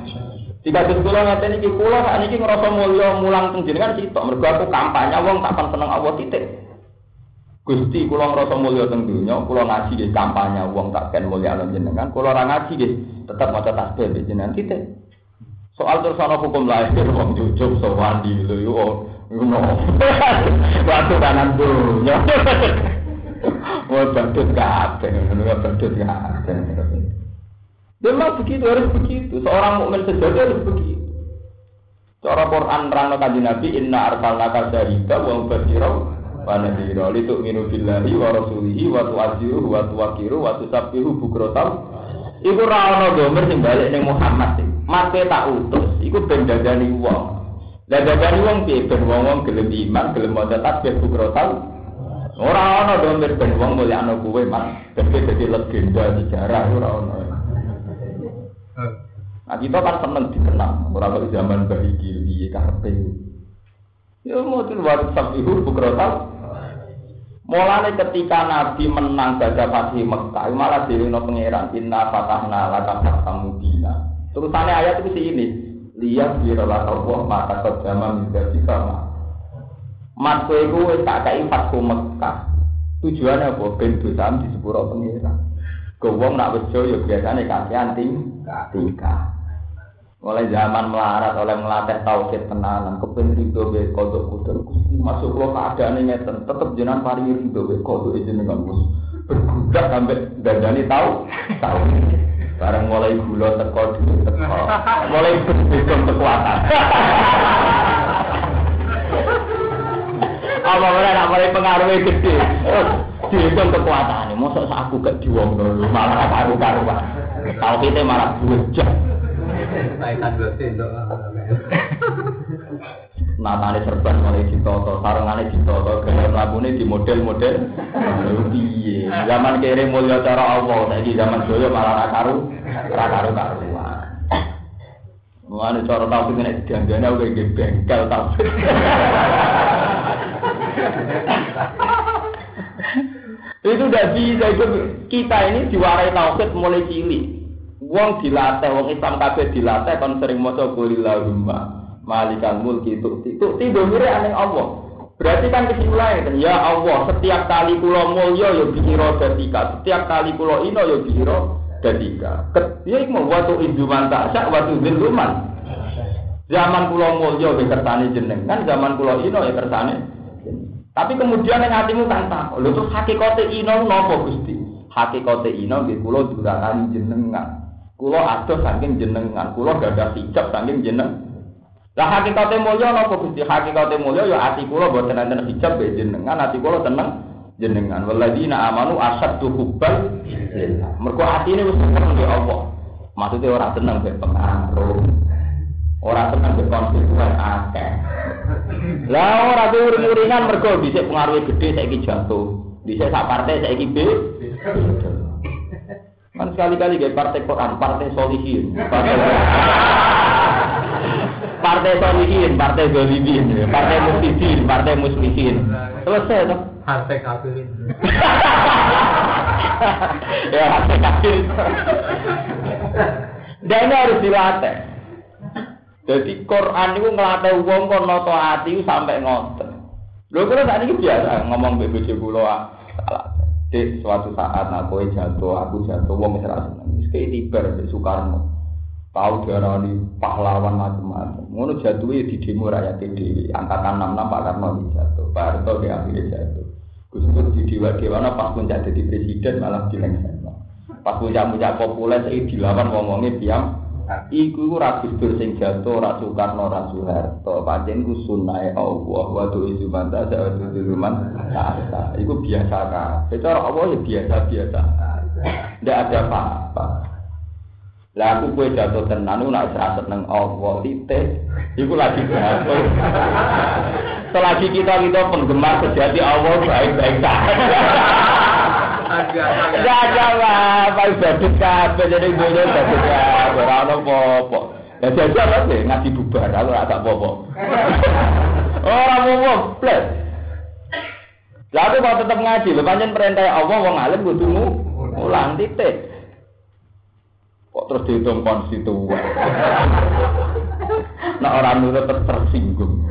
Jika sekolah ngatain ini kulo saat ini ngerasa mulia mulang kan sitok mergo aku kampanye wong tak seneng Allah titik. Gusti kula ngrasa mulya teng donya, kula ngaji nggih kampanye wong tak ken mulya jenengan, kula ora ngaji nggih tetep maca tasbih jenengan titik. Soal terus ana hukum lahir wong jujuk sowan di lho yo ngono. Waktu kanan donya. Wah badut kabeh, ngono badut kabeh. Memang begitu harus begitu. Seorang mukmin sejati harus begitu. Cara Quran rano kanjeng Nabi inna arsalnaka syahida wa mubashira wa nadhira li tu'minu billahi wa rasulihi wa tu'azziruhu wa tuwaqiru wa tusabbihu bukratan. Iku ra ono gomer sing balik ning Muhammad. Mate tak utus, iku ben dadani wong. Lah dadani wong piye ben wong-wong gelem iman, gelem maca tasbih bukratan. Ora ono gomer ben wong mulyakno kuwe, Mas. Dadi legenda sejarah ora ono. Nah kita kan seneng dikenang, orang kok zaman bayi kiri karpe. Ya mau tuh waktu sabihu bukrotal. Mulane ketika Nabi menang baca Fatih Mekah, malah no pangeran inna fatahna laka fatah mubina. Terusannya ayat itu sini, lihat birolah Allah maka terjama menjadi sama. Mas kuwi tak kai Fatih Mekah. Tujuannya apa? Ben dosa di sepuro pangeran. Gowong nak bejo ya biasanya kasihan ting tingkah. Mulai zaman melarat oleh melatih tauhid tenanan, kepen rido be kodok kudur masuk lo keadaan ngeten, tetep jenengan pari rido be kodok jenengan mus bergudak sampai dandani tahu tahu. Barang mulai gula teko teko, mulai berhitung kekuatan. Apa mulai nak mulai pengaruhnya gede, dihitung kekuatan. Masa aku gak diwong dulu, malah karu-karuan. Tahu kita malah untuk Natane serban mulai ditoto, sarungane ditoto, gaya mlakune di model-model. Piye? Zaman kere mulya cara Allah, saiki zaman dulu malah ra karu, ra karu karuan. Mulane cara tau nek dianggane kowe ge bengkel tau. Itu udah bisa itu kita ini diwarai tauhid mulai cilik. Wong dilatih, wong Islam kabeh dilatih kon sering maca qulillahumma malikal mulki tu'ti. Tu'ti domire aneh Allah. Berarti kan kesimpulannya kan, ya Allah, setiap kali kula mulya ya biro datika, setiap kali kula ino ya biro datika. Ya iku waktu indu manta sak waktu diluman. Zaman kula mulya ya kersane jenengan, zaman kula ino ya kersane. Tapi kemudian yang hatimu kan tak, lho terus hakikate ino napa Gusti? Hakikate ino nggih kula durakani jenengan. Kulo adoh saking jenengan, kulo gak ada hijab saking jeneng. Lah hakikate mulya napa Gusti? Hakikate mulya ya ati kula boten enten hijab be jenengan, ati kula tenang jenengan. Waladina amanu asaddu hubban lillah. Mergo atine wis seneng be Allah. Maksudnya orang seneng be pengaruh. Orang seneng be konstituen akeh. Lah ora uring-uringan mergo dhisik pengaruhe gede saiki jatuh. Dhisik sak partai saiki be. Kan sekali-kali gak partai Quran, partai solihin. Partai, partai solihin, partai zolimin, partai muslimin, partai muslimin. Selesai tuh. Partai kafirin. ya, partai kafirin. Dan ini harus dilatih. Jadi Quran itu ngelatih uang kok noto hati sampai ngoten. Lho kira saat ini biasa ngomong BBJ pulau salah. Di suatu saat aku jatuh, aku jatuh, wong wis ra seneng. Wis tiber di Soekarno. Tahu diarani pahlawan macam-macam. Ngono jatuh ya di demo rakyat dhewe. Angkatan 66 Pak Karno di jatuh, Pak Harto di akhirnya jatuh. Gus Dur di dewa dewana pas puncak jadi presiden malah dilengsen. Pas puncak-puncak populer saya dilawan ngomongnya diam Iku iku ra Gus sing jatuh ra Soekarno ra Soeharto. Pancen ku sunahe Allah wa tu isu manta sa tu luman. Iku biasa kan. Secara Allah ya biasa-biasa. Ndak ada apa-apa. Lah aku kue jatuh tenan nak serasa seneng Allah titik. Iku lagi jatuh. Selagi kita kita penggemar sejati Allah baik-baik saja. Enggak ada paling badut kabeh jadi dunia badut kabeh ora ono apa-apa. Ya jajal lah deh ngaji bubar aku ora tak apa-apa. Ora apa-apa, plus. Lah aku mau tetap ngaji, pancen perintah Allah wong alim kudu mulang titik. Kok terus dihitung konstituen. Nah orang nurut tersinggung.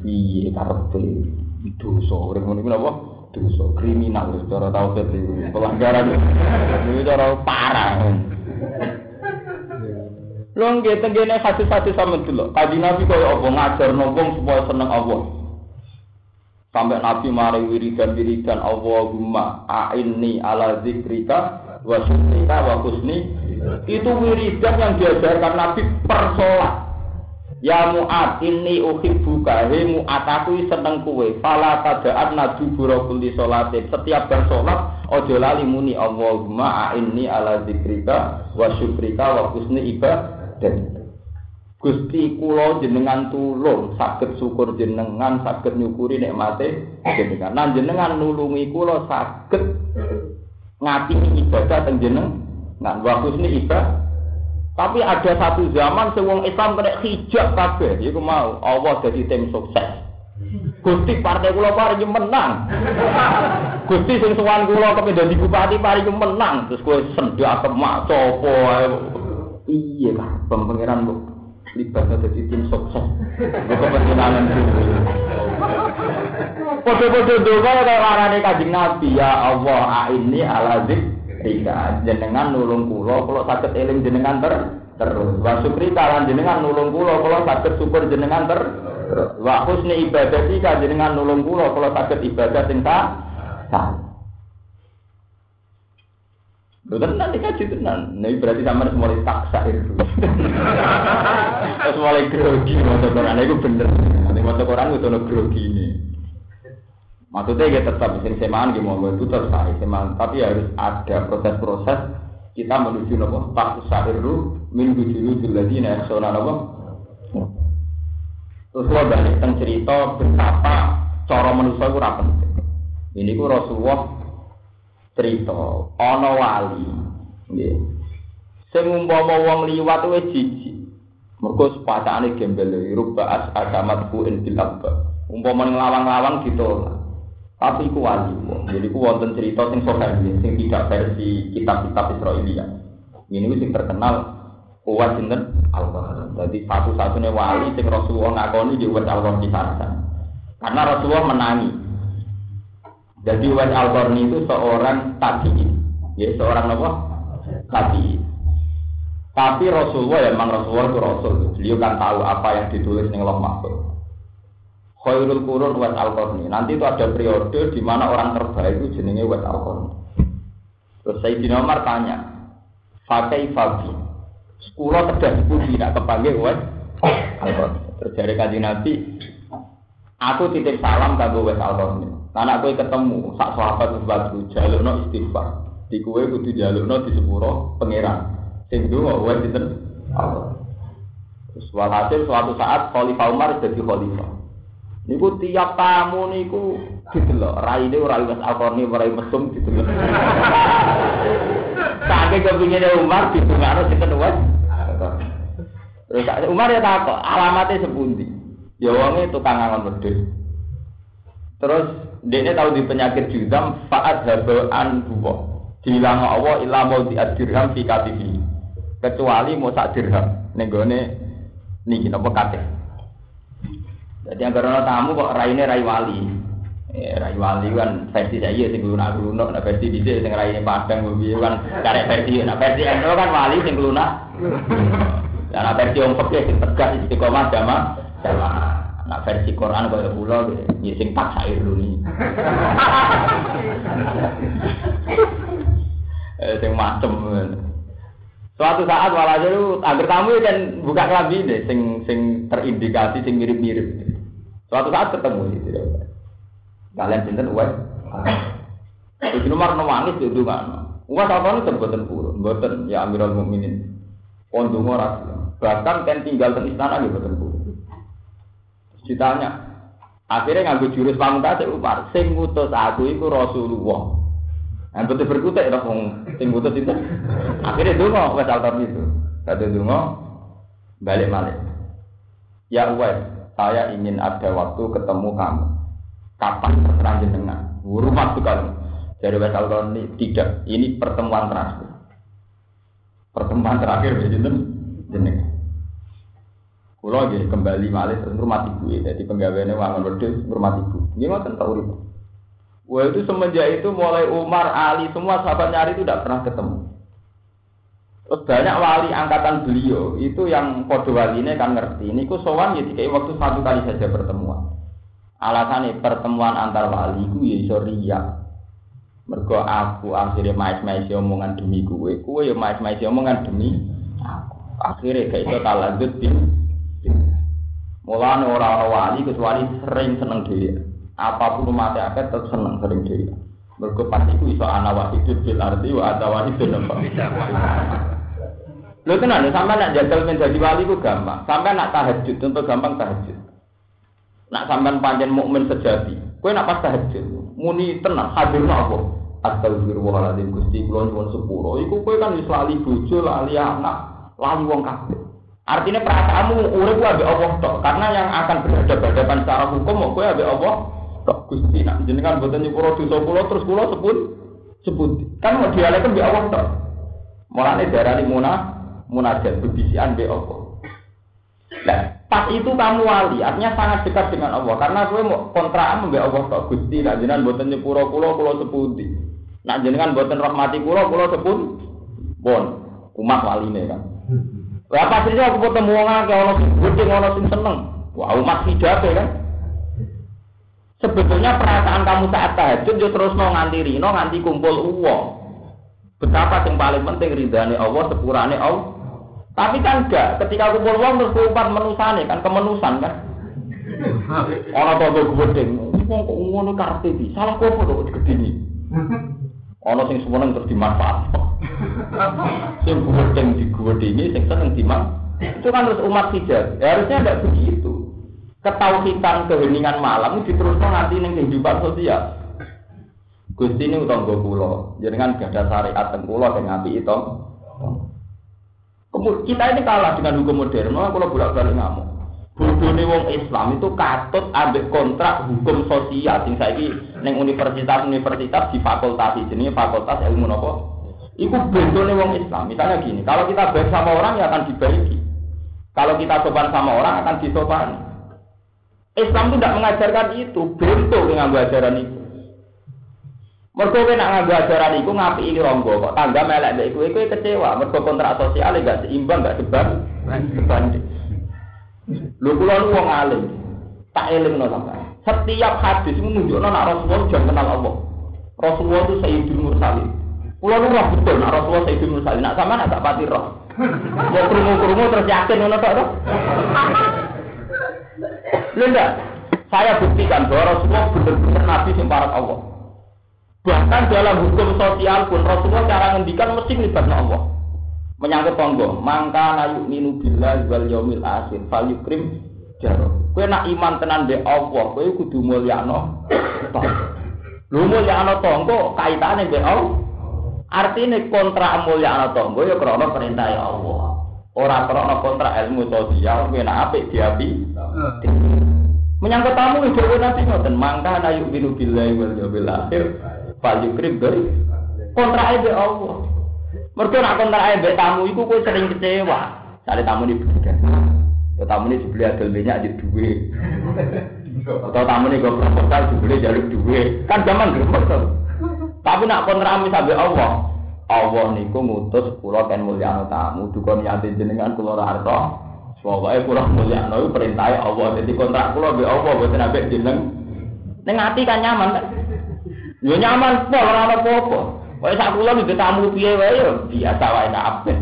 Piye karepe dosa urip ngono iku napa? Dosa kriminal cara tau pelanggaran. Ini cara parah. Lho nggih tengene hadis-hadis sampe dulu. Kaji Nabi kaya apa ngajar wong supaya seneng Allah. Sampai Nabi mari wiridan-wiridan Allahumma a'inni ala zikrika wa syukrika wa husni itu wiridan yang diajarkan Nabi per sholat Ya Mu'ad ini uhibbuka. Hei Mu'ad aku seneng kue Fala tada'at nadu burokuli sholatin. Setiap bersolat Ojo lali muni. Allahumma a'inni ala zikrika Wa syukrika wa husni ibadah. Gusti kula jenengan tulung saged syukur jenengan saged nyukuri nikmate jenengan. Lan jenengan nulungi kula saged ngati ibadah teng jeneng nah waktu ini ibadah tapi ada satu zaman sewong Islam kena hijab kabeh iku mau Allah jadi tim sukses Gusti partai kula paring menang. Gusti sing sowan kula kepen dadi bupati paring menang. Terus kowe sendak kemak sapa. Iya lah, pangeran kok libat dadi tim sukses. Kepentingan Podo-podo doa kaya larane Kanjeng Nabi ya Allah ini ala zikrika jenengan nulung kula kula saged eling jenengan ter terus wa syukri kalan jenengan nulung kula kula saged syukur jenengan ter wa husni ibadah ka jenengan nulung kula kula saged ibadah sing sah Lho tenan iki kaji tenan. Nah berarti sama mulai taksa itu. Terus mulai grogi maca Quran itu bener. Nanti maca itu ono grogi ini. Maksudnya ya tetap di semaan gimana itu tetap semaan, tapi harus ada proses-proses kita menuju nopo tak sahiru min bujulu juladina yaksona nopo. Terus lo balik tentang cerita betapa cara manusia itu rapi. Ini ku Rasulullah cerita ana wali nggih. Sing umpama wong liwat wis jijik. Mergo sepatane gembel rubba as agamat ku in dilabba umpama nglawang-lawang ditolak tapi iku wali jadi ku wonten cerita sing sahih sing tidak versi kitab-kitab Israelia ini sing terkenal kuat sinten Allah jadi satu-satunya wali sing Rasulullah ngakoni di Allah di sana karena Rasulullah menangi jadi Wes al itu seorang tabiin, ya seorang apa? Tabiin. Tapi Rasulullah ya memang Rasulullah itu Rasul. Beliau kan tahu apa yang ditulis di Allah Mahfud. Khairul Qurun Wes al Nanti itu ada periode di mana orang terbaik itu jenenge Wes al Terus Sayyidina Umar tanya, Fakai Fabi, sekolah terjadi puji tidak kepanggil Wes al Terjadi kaji Nabi, aku titip salam kanggo Wes al Anak kue ketemu sak sahabat sebatu jalukno istighfar. Di kue kudu jalukno di sepuro pangeran. Sing dungo wae? Allah. Terus walhasil suatu saat Khalifah Umar jadi khalifah. Niku tiap tamu niku didelok, raine ora wis alkorni ora mesum didelok. Saking kepingine Umar ditungakno sinten wae. Terus Umar ya takok, alamatnya sepundi? Ya wonge tukang angon wedhus. Terus dia tahu di penyakit judam faat habaan dua dihilang Allah ilah mau diadirham fi katifi kecuali mau sak dirham nenggone niki nopo kate jadi yang karena tamu kok raine rai wali eh, rai wali kan versi saya sing lunak lunak nah versi di sini sing raine padang gue kan karek versi nah versi itu kan wali sing lunak nah versi yang fakir sing tegas istiqomah jamaah jamaah Nak versi Quran kaya kula ya sing tak sair luni. Eh sing macem. Suatu saat walhasil itu agar tamu kan buka kelambi deh, sing sing terindikasi, sing mirip-mirip. Suatu saat ketemu gitu. Kalian cinta uang. Itu nomor nangis itu kan. Uang apa nih terbuatan purun, buatan ya Amirul Mukminin. Pondong orang. Bahkan kan tinggal di istana gitu buatan purun. Ditanya, akhirnya ngambil jurus pamungkas Umar, sing ngutus aku itu Rasulullah. Nah, betul berkutik ya, wong sing butuh itu. Akhirnya dungo wes altar itu. Kata dungo balik balik. Ya wes, saya ingin ada waktu ketemu kamu. Kapan terserah jenengan? Rumah tuh kalau dari wes altar ini tidak. Ini pertemuan terakhir. Pertemuan terakhir begitu jenengan. Kulo lagi kembali malih terus rumah ibu ya. Jadi penggaweane wangun wedhus rumah ibu. Ngoten tau urip. Wah itu semenjak itu mulai Umar, Ali, semua sahabat nyari itu tidak pernah ketemu. Terus banyak wali angkatan beliau itu yang kode ini kan ngerti. Ini ku sowan ya kayak waktu satu kali saja pertemuan. Alasannya pertemuan antar wali itu ya ria. Mergo aku akhirnya mais-mais omongan demi kue, kue ya mais-mais omongan demi aku. Akhirnya kayak itu tak lanjut di. Mulane orang-orang wali kecuali sering seneng dia apa pun mati akeh tetap seneng sering dia. Mergo pas iku iso ana wahidun bil wa ada wahidun apa. Lho tenan sampe nak jadal menjadi wali ku gampang. Sampai nak tahajud contoh gampang tahajud. Nak sampean panjen mukmin sejati. Kowe nak pas tahajud muni tenang hadirno apa? Astagfirullahaladzim Gusti kula nyuwun sepuro. Iku kowe kan wis lali bojo, lali anak, lali wong kabeh. Artinya perasaanmu urip ambek Allah tok. Karena yang akan berhadapan secara hukum kowe ambek Allah tok Gusti nak jenengan boten nyepuro dosa kula terus kula sepun sepun. Kan mau dialek mbek Allah tok. Mulane darani munah munajat bebisian mbek Allah. Nah, pas itu kamu wali, artinya sangat dekat dengan Allah karena kowe mau kontrakan mbek Allah tok Gusti nak jenengan boten nyepuro kula kula sepundi. Nak jenengan boten rahmati kula kula sepun pun umat waline kan. Lah pastinya aku ketemu wong akeh ana sing gedhe ana sing seneng. Wah umat hidup kan. Sebetulnya perasaan kamu saat tahajud yo terus mau nganti rino nganti kumpul uang. Betapa yang paling penting ridhani Allah sepurane Allah. Tapi kan enggak, ketika kumpul uang terus kumpat menusane kan kemenusan kan. Tua gue gedeng, uang kok ngono karpe di, salah kok kok gedeni. Ono sing semeneng terus dimanfaat. sing gedeng di gedeni, sing seneng diman. Itu kan terus umat tidak. Ya, harusnya tidak begitu ketauhidan keheningan malam diteruskan nanti ning kehidupan sosial. Gusti ini utang gue pulau, jangan gak ada syariat teng pulau yang ngapi itu. Kita ini kalah dengan hukum modern, malah kalau bolak balik ngamuk. Bodohnya wong Islam itu katut ambek kontrak hukum sosial sing saiki ning universitas-universitas di fakultas jenenge fakultas ilmu nopo. Iku bendone wong Islam. Misalnya gini, kalau kita baik sama orang ya akan dibaiki. Kalau kita sopan sama orang akan disopani. Islam itu tidak mengajarkan itu, bentuk dengan ajaran itu. Mergo kowe nak nganggo ajaran iku ngapi iki ronggo kok tangga melek mbek iku kecewa mergo kontrak sosial gak seimbang gak sebab sebanding. Lho kula nu wong alim. Tak elingno sampean. Setiap hadis menunjukno nak Rasulullah jangan kenal Allah. Rasulullah itu Sayyidul Mursalin. Kula nu roh betul nak Rasulullah Sayyidul Mursalin. Nak sampean agak pati roh. Mau krungu-krungu terus yakin ngono tok to. Lenda, saya buktikan bahwa Rasulullah benar-benar Nabi para Allah. Bahkan dalam hukum sosial pun Rasulullah cara ngendikan mesti melibatkan Allah. Menyangkut tonggo, mangka nayu minu bila wal yaumil akhir, fal yukrim jaro. Kue nak iman tenan be Allah, kue kudu mulyano. Lu mulyano tonggo kaitane be Allah. Artinya kontrak mulyano tonggo ya krono perintah ya Allah. Orang krono kontrak ilmu sosial, kue nak apik diapi. Menyangkut tamu itu nanti ngoten mangka na yuk binu billahi wal yawmil akhir fal yukrim dari kontrak be Allah. Mergo nak kontrak be tamu iku kowe sering kecewa. Sale tamu ini berbeda. Ya tamu ini dibeli adol minyak di duwe. Atau tamu ini gue proposal dibeli jaluk duwe. Kan zaman gerbek tuh. Tapi nak kontrak misal Allah. Allah niku ngutus kula kan mulyano tamu dukun yati jenengan kula harta Pokoknya kurang mulia, nabi perintah Allah. Jadi kontrak kulo be Allah, buat nabi jeneng. Neng hati kan nyaman kan? Yo nyaman, pol orang apa apa. Wae sak kulo di tamu piye wae yo biasa wae kabeh.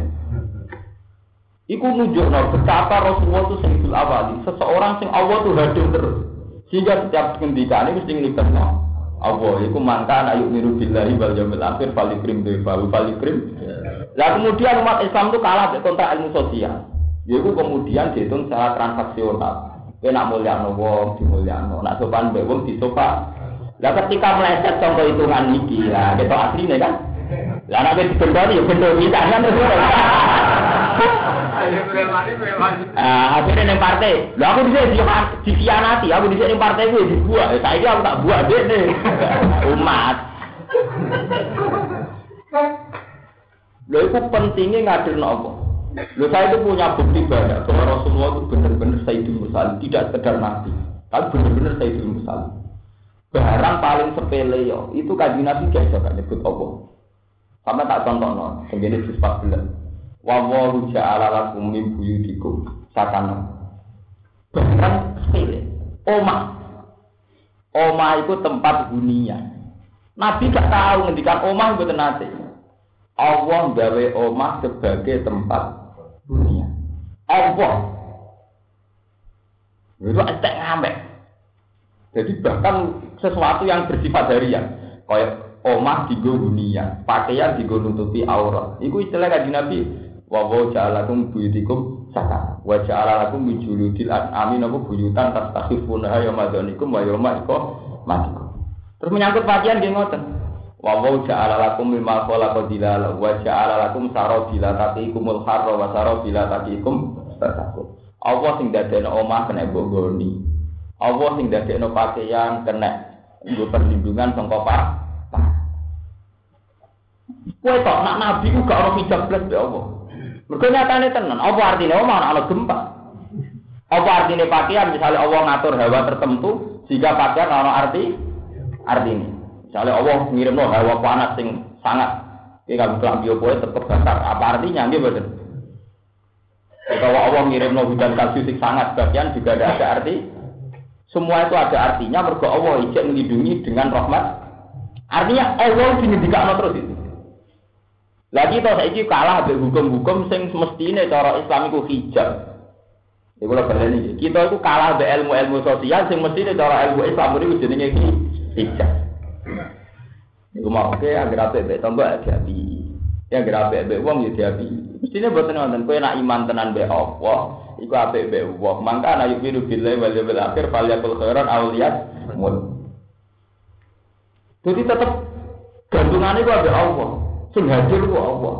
Iku nunjukno betapa Rasulullah itu sayyidul awali, seseorang sing Allah tuh hadir terus. Sehingga setiap ngendikane mesti nglibetno Allah iku mangka ayu niru billahi wal yaumil akhir falikrim de falu falikrim. Lah kemudian umat Islam itu kalah dengan kontrak ilmu sosial. Yaitu kemudian dihitung secara transaksional. Kowe nak mulyakno wong dimulyakno, nak sopan mbek wong disopan. Lah ketika meleset contoh hitungan iki, lah kita asline kan. Lah nek dibendoni ya bendoni kan terus. Ah, akhirnya neng partai. Lah aku bisa di dikhianati, aku bisa neng partai gue dibuat. Saya aku tak buat deh nih. Umat. Lo itu pentingnya ngadir nopo. Lo saya itu punya bukti banyak bahwa Rasulullah itu benar-benar Sayyidul Mursalin, tidak sekedar nabi, tapi benar-benar Sayyidul Mursalin. Barang paling sepele yo, itu kaji nabi gak bisa nyebut Allah. Sama tak contoh no, begini di 14. Wa wallahu ja'ala lakum min buyutikum sakana. Bahkan sepele. Oma. Oma itu tempat hunian. Nabi gak tahu ngendikan omah itu nate. Allah gawe omah sebagai tempat hunian. Allah. Itu estek ngamek. Jadi bahkan sesuatu yang bersifat harian. Kayak omah digo hunian, pakaian digo nutupi aurat. Iku istilah kaji Nabi wa wa ja'alakum buyutikum saka wa ja'alakum min juludil an'ami napa buyutan tastakhifuna ya madanikum wa yawma matikum terus menyangkut pakaian nggih ngoten wa wa ja'alakum mimma khalaqa dilala wa ja'alakum sarabila taqikumul harra wa sarabila taqikum tatakut Allah sing dadekno omah kena bogoni Allah sing dadekno pakaian kena nggo perlindungan sangka pak Kowe tok nak nabi ku gak ono hijab blas ya Allah. Mereka nyatanya tenan. Apa artinya omah ana gempa? Apa artinya pakaian? Misalnya Allah ngatur hawa tertentu, jika pakaian ana arti artinya. Misalnya Allah ngirim hawa panas sing sangat ini kalau kelambi opo tetap basar. Apa artinya? Gitu betul. Kalau Allah ngirim hujan sing sangat, bagian juga ada arti. Semua itu ada artinya. Mereka Allah ijek melindungi dengan rahmat. Artinya Allah dindikan terus itu. Lagi toh saiki kalah be hukum-hukum sing semestine cara Islam iku hijab. Iku lho berani Kita itu kalah be ilmu-ilmu sosial sing mestine cara ilmu Islam iku jenenge hijab. Iku mau oke agar apa be tambah. Ya agar be wong ya diapi. Mestine boten wonten kowe nak iman tenan be Allah, iku apik be wong. Mangka ana yubiru billahi wal yawmil akhir falyakul khairan aw liyasmut. Jadi tetap gantungannya gua be Allah. Sing hadir ku Allah.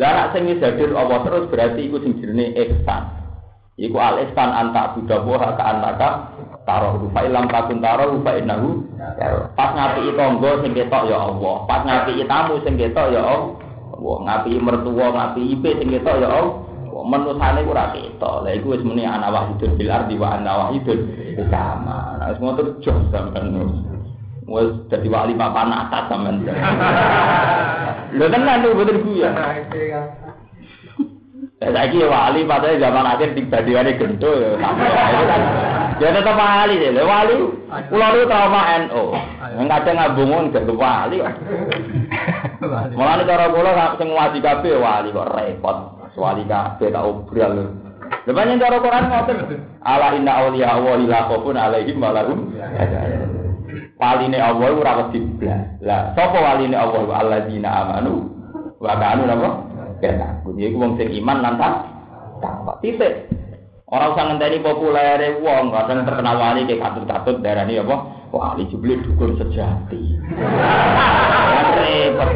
Lah nek sing hadir Allah terus berarti iku sing jenenge ihsan. Iku al ihsan anta budawa ka anaka taruh fa ilam takun taruh fa innahu pas ngapi tangga sing ketok ya Allah. Pas ngapi tamu sing ketok ya Allah. Ngapi mertua ngapi ipe sing ketok ya Allah. Menusane ora ketok. Lah iku wis muni ana wahidun bil ardi wa ana wahidun sama. Nah wis ngoten jos sampean. Wes dadi wali papan atas sampean. Lho tenan lho bener guya. Saiki wali padahal zaman akhir dibandingane gento ya. Ya tetap wali deh, wali. Kulo lu trauma NO. Yang kadang ngabungun gak wali. Mulane cara kula sing wali kabeh wali kok repot. Wali kabeh tak obral. Pancen cara Quran ngoten. Ala inna auliya wa la khaufun alaihim wa lahum waline Allah ora wedi blas. Lah sapa waline Allah alladzina amanu wa kanu napa? Kena. Kuwi iku wong sing iman lan takwa. Titik. Ora usah ngenteni populere wong, kadang terkenal wali kayak katut-katut darani apa? Wali jebule dukun sejati. Repot.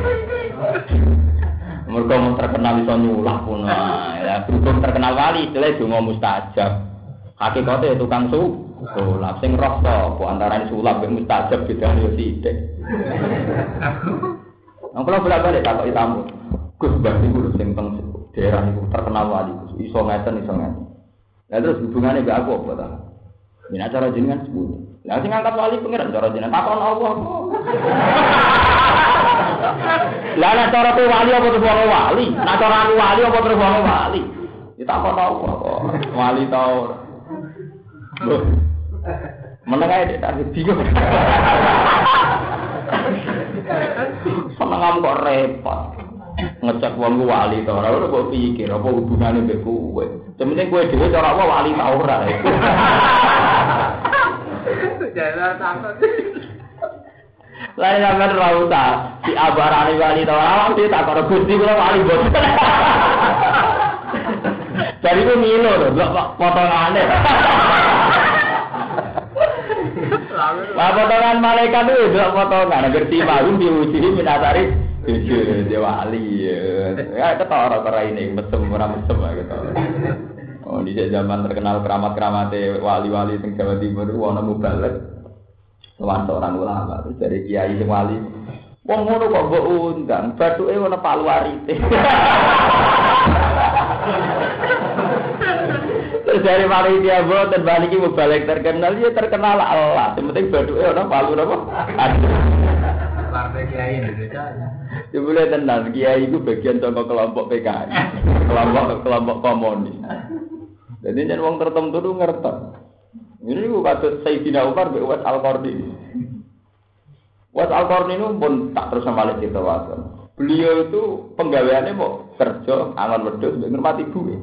Mereka mau terkenal iso nyulah pun. Ya, berhubung terkenal wali, istilah donga mustajab. Hakikatnya tukang su, sulap sing roh sapa antarané sulap ben mustajab beda yo sithik Nang kula bolak-balik takoki tamu. Gus Mbah niku sing teng daerah niku terkenal wali iso ngeten iso ngeten. Lah terus hubungannya mbek aku apa ta? Ini acara jenengan sebut. Lah sing ngangkat wali pengiran cara jenengan takon Allah. Lah nek cara ku wali apa terus wali? Nek cara aku wali apa terus wali? Ya takon Allah kok. Wali tau. Meneng ae tak bingung. Seneng kok repot. ngecek wong wali to ora kok pikir apa hubungane mbek kowe. Sementing kowe dhewe cara wali ta ora. Jalan takut. Lain sampean ora usah si abarane wali to ora mesti tak karo Gusti kula wali bos. Dari ku milo lho, kok potongane. Lah potongan malaikat itu delok potongan ngerti mau diuji minatari jujur dia wali ya. Ya ketara ora ini mesem ora mesem lah gitu. Oh di zaman terkenal keramat-keramat wali-wali teng Jawa Timur ana mubalek. Sowan orang ulama terus dari kiai sing wali. Wong ngono kok mbok undang, bathuke ana paluarite. Terus dari panitia boten balik ibu balik terkenal ya terkenal Allah. Yang penting baduke ana palu apa? Aduh. Partai Kiai. Ya boleh tenang, kiai itu bagian contoh kelompok PKI, kelompok kelompok komunis. Jadi jangan wong tertentu tuh ngerti. Ini gue kata Sayyidina Umar be Uwais Al Qarni. Uwais Al Qarni itu pun tak terus sama cerita wasan. Beliau itu penggaweannya mau kerja angon wedhus mbek ngurmati duwe.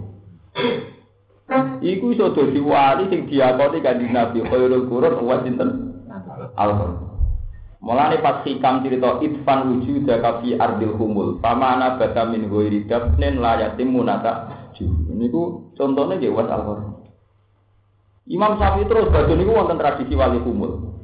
Iku iso dadi wali sing diakoni kanjeng Nabi khairul qurun wa sinten Al-Qur'an. Mulane pas hikam cerita itfan wujudaka fi ardil humul. Pamana bata min ghairi dabnin la yatimmu nata. Niku contohnya nggih was Al-Qur'an. Imam Syafi'i terus badhe niku wonten tradisi wali humul.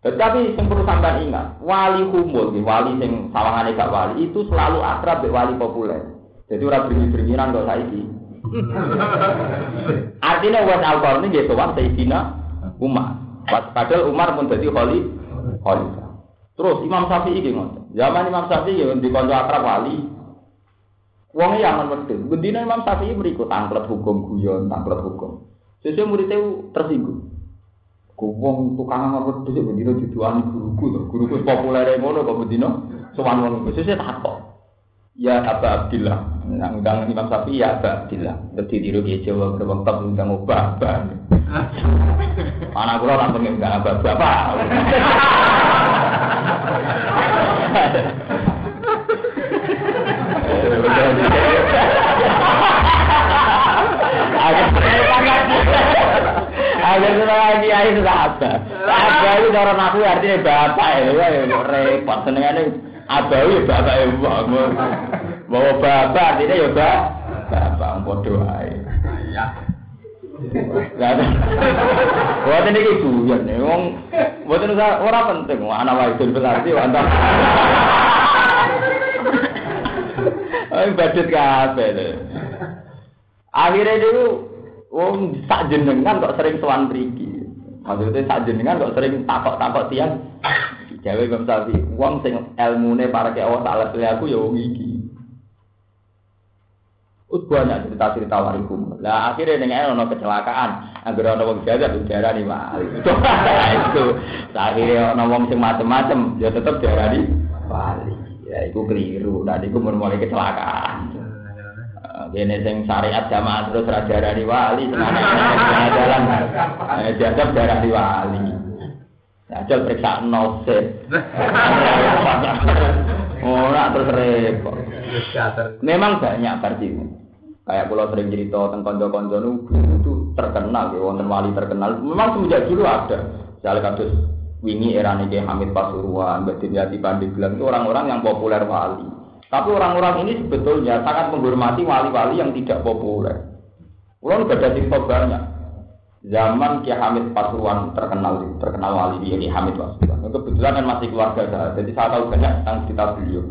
Tetapi yang perlu sampai ingat, wali humul, wali sing sawangane gak wali itu selalu akrab be wali populer. Jadi orang beringin-beringinan kok saiki. Artinya was Al-Qarni nggih sowan Sayyidina Umar. Padahal Umar pun dadi khali khalifah. Terus Imam Syafi'i iki ngoten. Zaman Imam Syafi'i ya di kanca akrab wali. Wong yang medhit. Bendina Imam Syafi'i berikut tangklet hukum guyon, tangklet hukum. Sesuai muridnya tersinggung. Wong tukang ngawur dhisik bendina diduani guruku to. Guruku populer ngono kok bendina sowan wong iku. Sesuai takok. Ya Aba Abdillah. Nah, undang Imam Syafi'i ya Aba Abdillah. Dadi tiru ki Jawa berbang tak undang obah. Anak kula langsung enggak Aba Bapak. Agar kita lagi ayo sudah apa? Apa itu cara aku artinya bapak ya, ya repot senengannya abawi ya bapak ya bangun. Bawa bapak artinya ya bapak, bapak bodoh aja. Buat ini gitu ya, wong buat ini orang penting, anak wajib berarti wantah. Ayo badut kabeh. Akhirnya dulu wong sak jenengan kok sering sowan mriki. Maksudnya sak jenengan kok sering takok-takok tiang. Jawa Imam Syafi'i, wong sing ilmune para ke Allah taala aku ya wong iki. Ut banyak cerita-cerita warikum. Lah akhirnya dengan ono kecelakaan, agar ono wong jaga diarani wali. Itu akhirnya ono wong sing macem-macem, ya tetep diarani wali. Ya iku keliru. Nah iku mulai kecelakaan. Dene sing syariat jamaah terus raja di wali, ana jalan. Eh dianggap darah di wali. Ajal periksa noset. Ora terus repot. Memang banyak versi. Kayak kalau sering cerita tentang konco-konco itu terkenal, ya, wonten wali terkenal. Memang semenjak dulu ada. Misalnya kasus wingi era nih Hamid Pasuruan, Mbak Dimyati Pandeglang itu orang-orang yang populer wali. Tapi orang-orang ini sebetulnya sangat menghormati wali-wali yang tidak populer. Ulang ada cerita banyak. Zaman Kiai Hamid Pasuruan terkenal terkenal wali dia Kiai Hamid Pasuruan. Kebetulan kan masih keluarga saya, jadi saya tahu banyak tentang cerita beliau.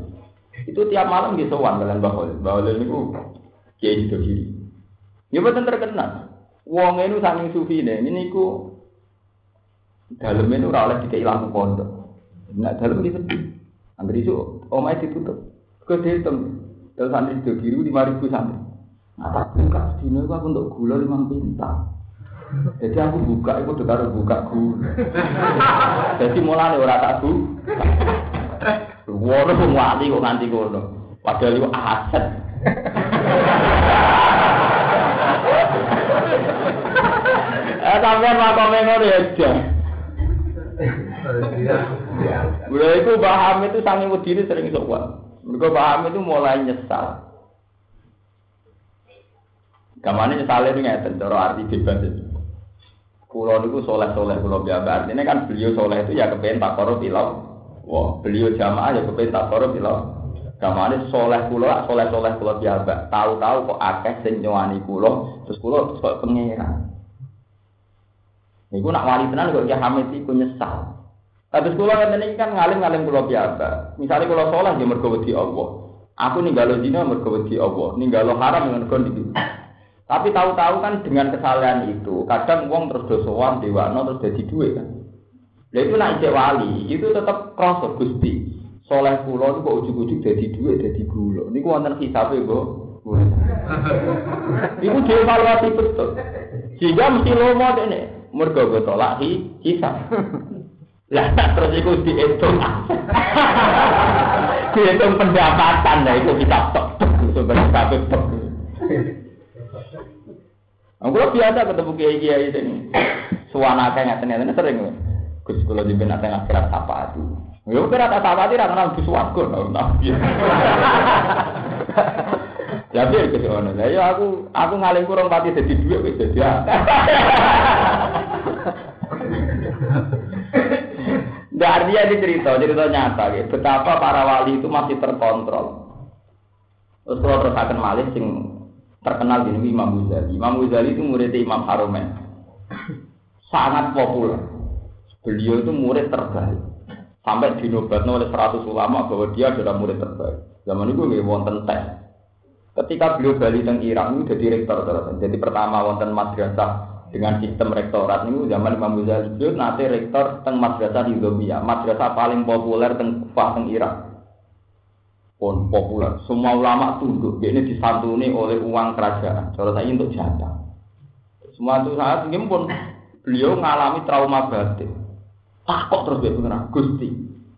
Itu tiap malam di sowan kalian bahwa bahwa ini Kiai itu kiri. Ya betul terkenal. Wong ini saking sufi nih, ini ku dalam ini oleh dikai lampu pondok. Nak dalam di sepi. Angger isu omai ditutup. Kau dihitung. Kalau santri itu kiri lima ribu santri. Nah, tak buka dino itu aku untuk gula lima pinta. Jadi aku buka, aku udah karo buka gula. Jadi mulai orang tak bu. Wono wali kok nganti kono. Padahal itu aset. Eh sampean makome ngono ya jan. Beliau itu paham itu sangi wedine sering sowan. Mereka paham itu mulai nyesal. Gamane nyesal itu ngeten cara arti bebas itu. Kulo niku soleh-soleh kulo biasa. Artinya kan beliau soleh itu ya kepengen tak korup ilau. Wah, beliau jamaah ya kepengen tak korup ilau. Gamane soleh kulo, soleh-soleh kulo biasa. Tahu-tahu kok akeh sing nyowani kulo, terus kulo kok pengiran. Niku nak wali tenan kok Ki Hamid iku nyesal. Habis kula ngeten iki kan ngalim-ngalim kula biasa. Misalnya kula sholat ya mergo Allah. Aku ninggalo dina mergo wedi Allah, ninggalo haram mergo iki. Tapi tahu-tahu kan dengan kesalahan itu, kadang wong terus dosowan dewano terus jadi duit kan. Lah itu nak ijek wali, itu tetap krasa Gusti. Soleh kula itu kok ujug-ujug jadi duit, jadi gula. Niku wonten hisabe, Mbok. Iku dievaluasi betul. Sehingga mesti lomo dene. Mergo tolak hisab. Lah terus iku dihitung. dihitung pendapatan lah itu kita tok sebenarnya kabeh tok. Aku biasa ketemu kiai kiai ini. Suwana kayak ngeten ngeten sering. Gus kula jiben ate akhirat apa itu. Yo kira tak apa ra kenal Gus Wargo nabi. Ya biar ke sana. Ya aku aku ngaling kurang pati dadi dhuwit wis dadi. Artinya ini cerita, cerita nyata gitu. Betapa para wali itu masih terkontrol. Terus kalau terus akan malih sing terkenal di Imam Ghazali. Imam Ghazali itu muridnya Imam Haromen. Sangat populer. Beliau itu murid terbaik. Sampai dinobatkan oleh 100 ulama bahwa dia adalah murid terbaik. Zaman itu nggak wonten tes. Ketika beliau balik teng Irak itu jadi rektor terus. Jadi pertama wonten madrasah dengan sistem rektorat ini zaman Imam Ghazali beliau nanti rektor teng madrasah di Zobia, madrasah paling populer teng Kufah teng Irak. Pun populer. Semua ulama tunduk. Ini disantuni oleh uang kerajaan. Cara saya untuk jatah. Semua itu saat ini pun beliau mengalami trauma batin. Takut terus dia benar Gusti.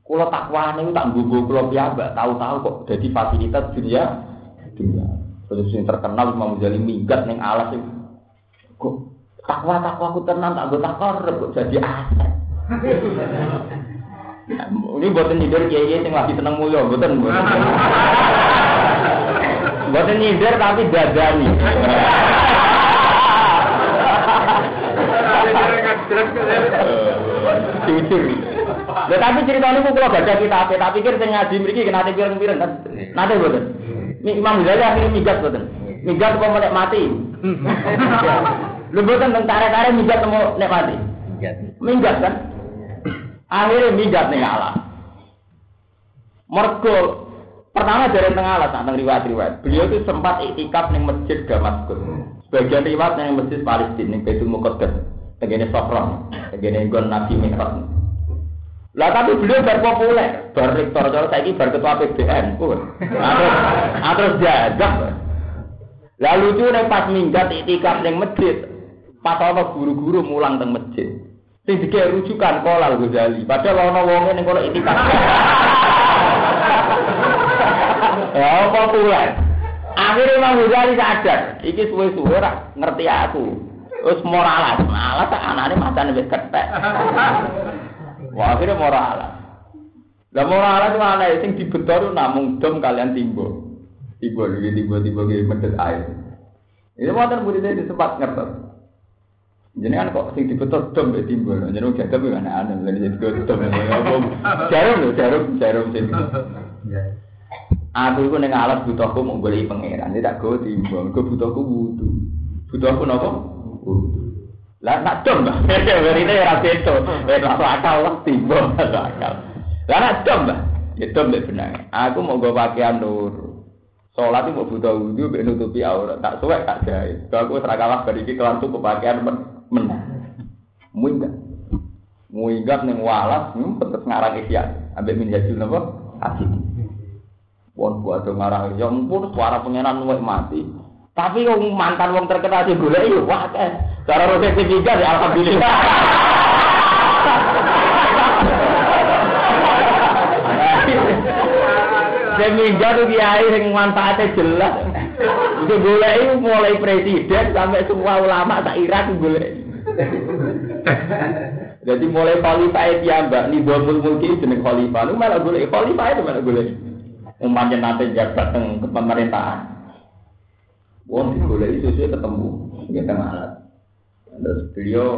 Kalau takwa ini tak gugu kalau biasa, tahu-tahu kok jadi fasilitas dunia dunia. Terus yang terkenal Imam Ghazali minggat neng alas itu. Kok takwa takwa aku tenang tak gue takwa kok jadi aset. Ini buatan nyindir kiai yang lagi seneng mulia, buatan buatan. Buatan nyindir tapi dadani. Jujur. Lah tapi cerita ini kalau baca kita tak pikir saya ngaji mereka kena pirang-pirang kan. Nanti buatan. Imam Ghazali akhirnya migat buatan. Migat kok mau buatan tentang tarik-tarik migat mau nek mati. Minggat kan? Akhirnya migat nih Allah. Mergo pertama dari tengah alas tentang riwayat-riwayat. Beliau itu sempat itikaf ning masjid Damaskus. Sebagian riwayat ning masjid Palestina ning Baitul Muqaddas. Tegene Sofron, tegene Gon Nabi Mi'raj. Lah tapi beliau bar populer, bar rektor cara saiki bar ketua PBN pun. Terus terus jadak. Lalu itu nek pas minggat itikaf ning masjid, pas ana guru-guru mulang teng masjid. Sing dikek rujukan kolal Ghazali. Padahal ana wonge ning kono itikaf. Ya populer. Akhirnya Imam Ghazali sadar, iki suwe-suwe ora ngerti aku. Terus moralas, malah tak anane macane wis ketek. Wah, akhirnya moralas. Lah moralas itu ana sing dibetor namung dom kalian timbo. Timbo iki timbo-timbo iki medet air. Ini wonten murid itu sempat ngertos. Jadi kan kok sing dibetot dom mbek timbul. Jadi wong jadab kan aneh lha jadi dom. Jarum lho, jarum, jarum sing. Aku iku ning alat butuhku mau golek pangeran, tidak go timbul. Go butuhku wudu. Butuhku napa? Wudu. Lah nak dom, Mbak. Werine ora beto. Wis ora akal lah timbul, ora akal. Lah nak dom, Mbak. Ya dom mbek benang. Aku mau go pakaian nur. Sholat itu mau butuh wudhu, mbek nutupi aurat. Tak suwek tak jahit. Kalau aku serakalah beriki kelan cukup pakaian menang. Muinggat. Muinggat ning walas, ngumpet terus ngarang isyan. Ambek min yajul napa? Asik. Wong buat ngarang ya ampun suara pengenan luwih mati. Tapi wong mantan wong terkenal sing golek yo wah akeh. Cara rotek tiga ya alhamdulillah. Seminggu tuh kiai yang manfaatnya jelas. Itu golek itu mulai presiden sampai semua ulama tak Irak golek. Jadi mulai khalifah itu mbak, nih dua mulki jeneng khalifah. Lu malah golek khalifah itu malah golek. Umpamanya nanti jabat teng ke pemerintahan. Wong digoleki susu ketemu, kita ngalat. Terus beliau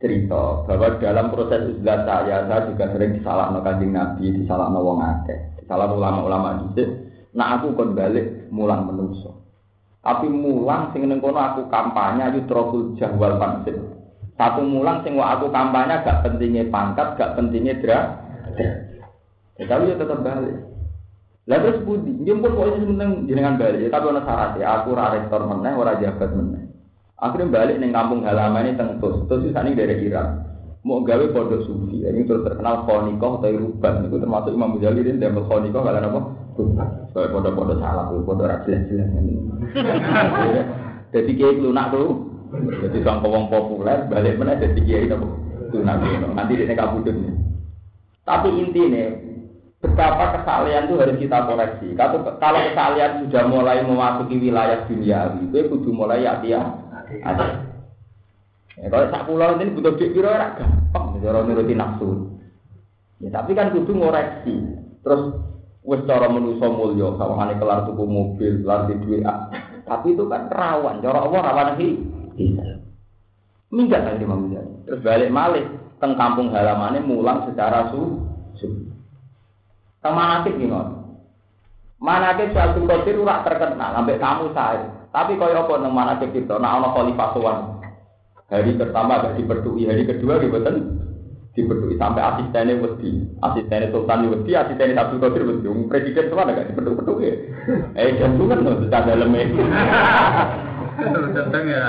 cerita bahwa dalam proses uzlah saya, saya juga sering disalahkan kanjeng Nabi, disalahkan wong akeh, disalahkan ulama-ulama dhisik. Nah aku kon balik mulang menungso. Tapi mulang sing ning kono aku kampanye ayu trokul jahwal pansip. Satu mulang sing aku kampanye gak pentingnya pangkat, gak pentingnya dra. Ya, tapi ya tetap balik. Lah terus budi, jemput kok ini penting jenengan balik. Ya, tapi ana syarat ya, aku ora rektor meneh, ora jabat meneh. Akhirnya balik ning kampung halaman ini teng Tus. Tus itu sani dari Irak. Mau gawe pondok sufi. Ini terus terkenal Khonikoh atau Ruban. Itu termasuk Imam Ghazali ini damel Khonikoh kalian apa? Ruban. Soalnya pondok-pondok salah tuh, pondok rakyat-rakyat. Jadi kayak lunak tuh. Jadi sang wong populer balik mana jadi kiai itu lunak Nanti dia kabudut nih. Tapi intinya betapa kesalahan itu harus kita koreksi. Kalau kalau kesalahan sudah mulai memasuki wilayah dunia, itu kudu mulai hati-hati ada. Ya, kalau sak pulau ini butuh duit piro ora gampang cara nuruti nafsu. Ya tapi kan kudu ngoreksi. Terus wis cara manusa mulya, sawangane kelar tuku mobil, kelar di duit. Tapi itu kan rawan, cara Allah rawan iki. Minggat lagi Imam Terus balik malih teng kampung halamannya mulang secara su. su. Teng manakib gimana? Manakib suatu kotir ora terkenal, sampai kamu saya. Tapi kaya apa nang mana kita, nah ana khalifah. Hari pertama gak diperdui, hari kedua gitu diperdui sampai asistennya wedi, asistennya sultan wedi, asistennya Abdul Qadir wedi, presiden semua gak diperdui ya. Eh jantungan loh, dalamnya. Datang ya.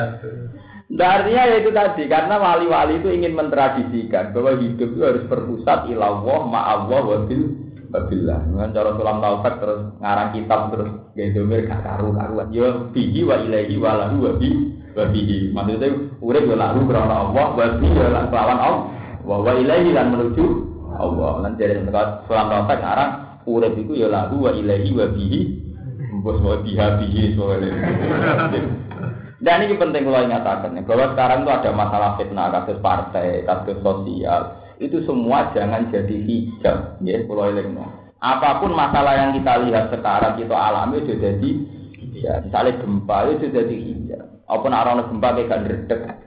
Artinya ya itu tadi, karena wali-wali itu ingin mentradisikan bahwa hidup itu harus berpusat ilallah ma'allah wabil Babillah. Dengan cara sulam taufik terus ngarang kitab terus gaya domir gak karu karuan. Yo bihi wa ilahi wa lahu wa bi wa bihi. Maksudnya urip yo lahu karena Allah wa bi yo lan kelawan Allah. Wa wa ilahi lan menuju Allah. Lan dari sulam taufik ngarang urip iku yo lahu wa ilahi wa bihi. Bos wa biha bihi soalnya. Dan ini penting kalau ingatkan bahwa sekarang itu ada masalah fitnah, kasus partai, kasus sosial, itu semua jangan jadi hijab ya elingno apa pun masalah yang kita lihat sekarang kita alami itu jadi ya misalnya gempa itu jadi hijab apa nak gempa kayak gak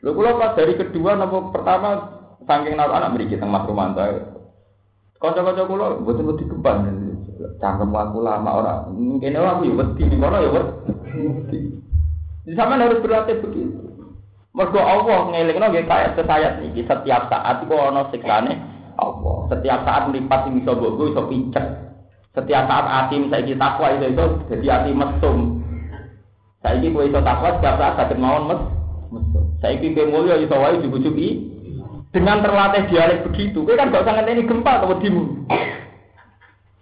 Lalu kalau pas dari kedua nopo pertama saking naruh anak beri kita mas Romanto kocok-kocok kulo betul betul gempa cangkem aku lama orang mungkin aku ya wedi nih kono ya wedi di sana harus berlatih begitu Mergo Allah ngelingno nggih kaya sesayat niki setiap saat iku ana siksane Allah. Setiap saat mripat sing iso mbok iso pincet. Setiap saat ati saiki takwa itu itu jadi ati mesum. Saiki kowe iso takwa setiap saat saged mawon mes mesum. Saiki kowe mulya iso wae dibujuki dengan terlatih dialek begitu. Kowe kan gak usah ngenteni gempa atau.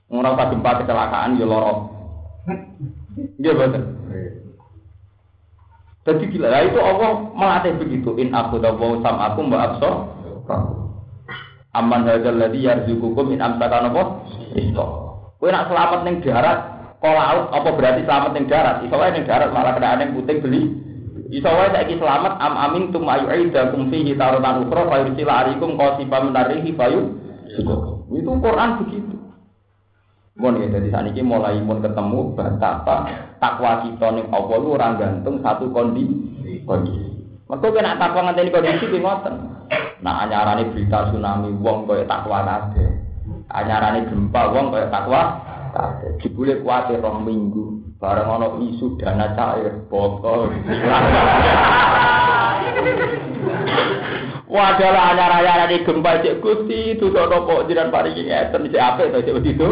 Ora usah gempa kecelakaan ya lara. Nggih boten. Jadi gila, nah, itu Allah melatih begitu. In aku dawu sam aku mbak absor. Aman hadal ladhi yarzukukum in amsakan apa? Isto. Kue nak selamat neng darat, kau laut apa berarti selamat neng darat? Wae neng darat malah kena neng puting beli. Iso wae saiki selamat am amin tum ayu aida kum fihi tarutan ukra fa yursila alaikum qasifa menarihi fayu. Itu Quran begitu. Mun ya dadi saniki mulai mun ketemu betapa takwa kita ning apa lu ora gantung satu kondisi. Kondisi. Mergo kena takwa ngenteni kondisi ki ngoten. Nah anyarane berita tsunami wong kaya takwa kabeh. Anyarane gempa wong kaya takwa kabeh. Jebule kuwate rong minggu bareng ana isu dana cair botol. Wadalah anyar-anyar di gempa cek gusti itu nopo jiran paringi ngeten cek apa itu cek begitu.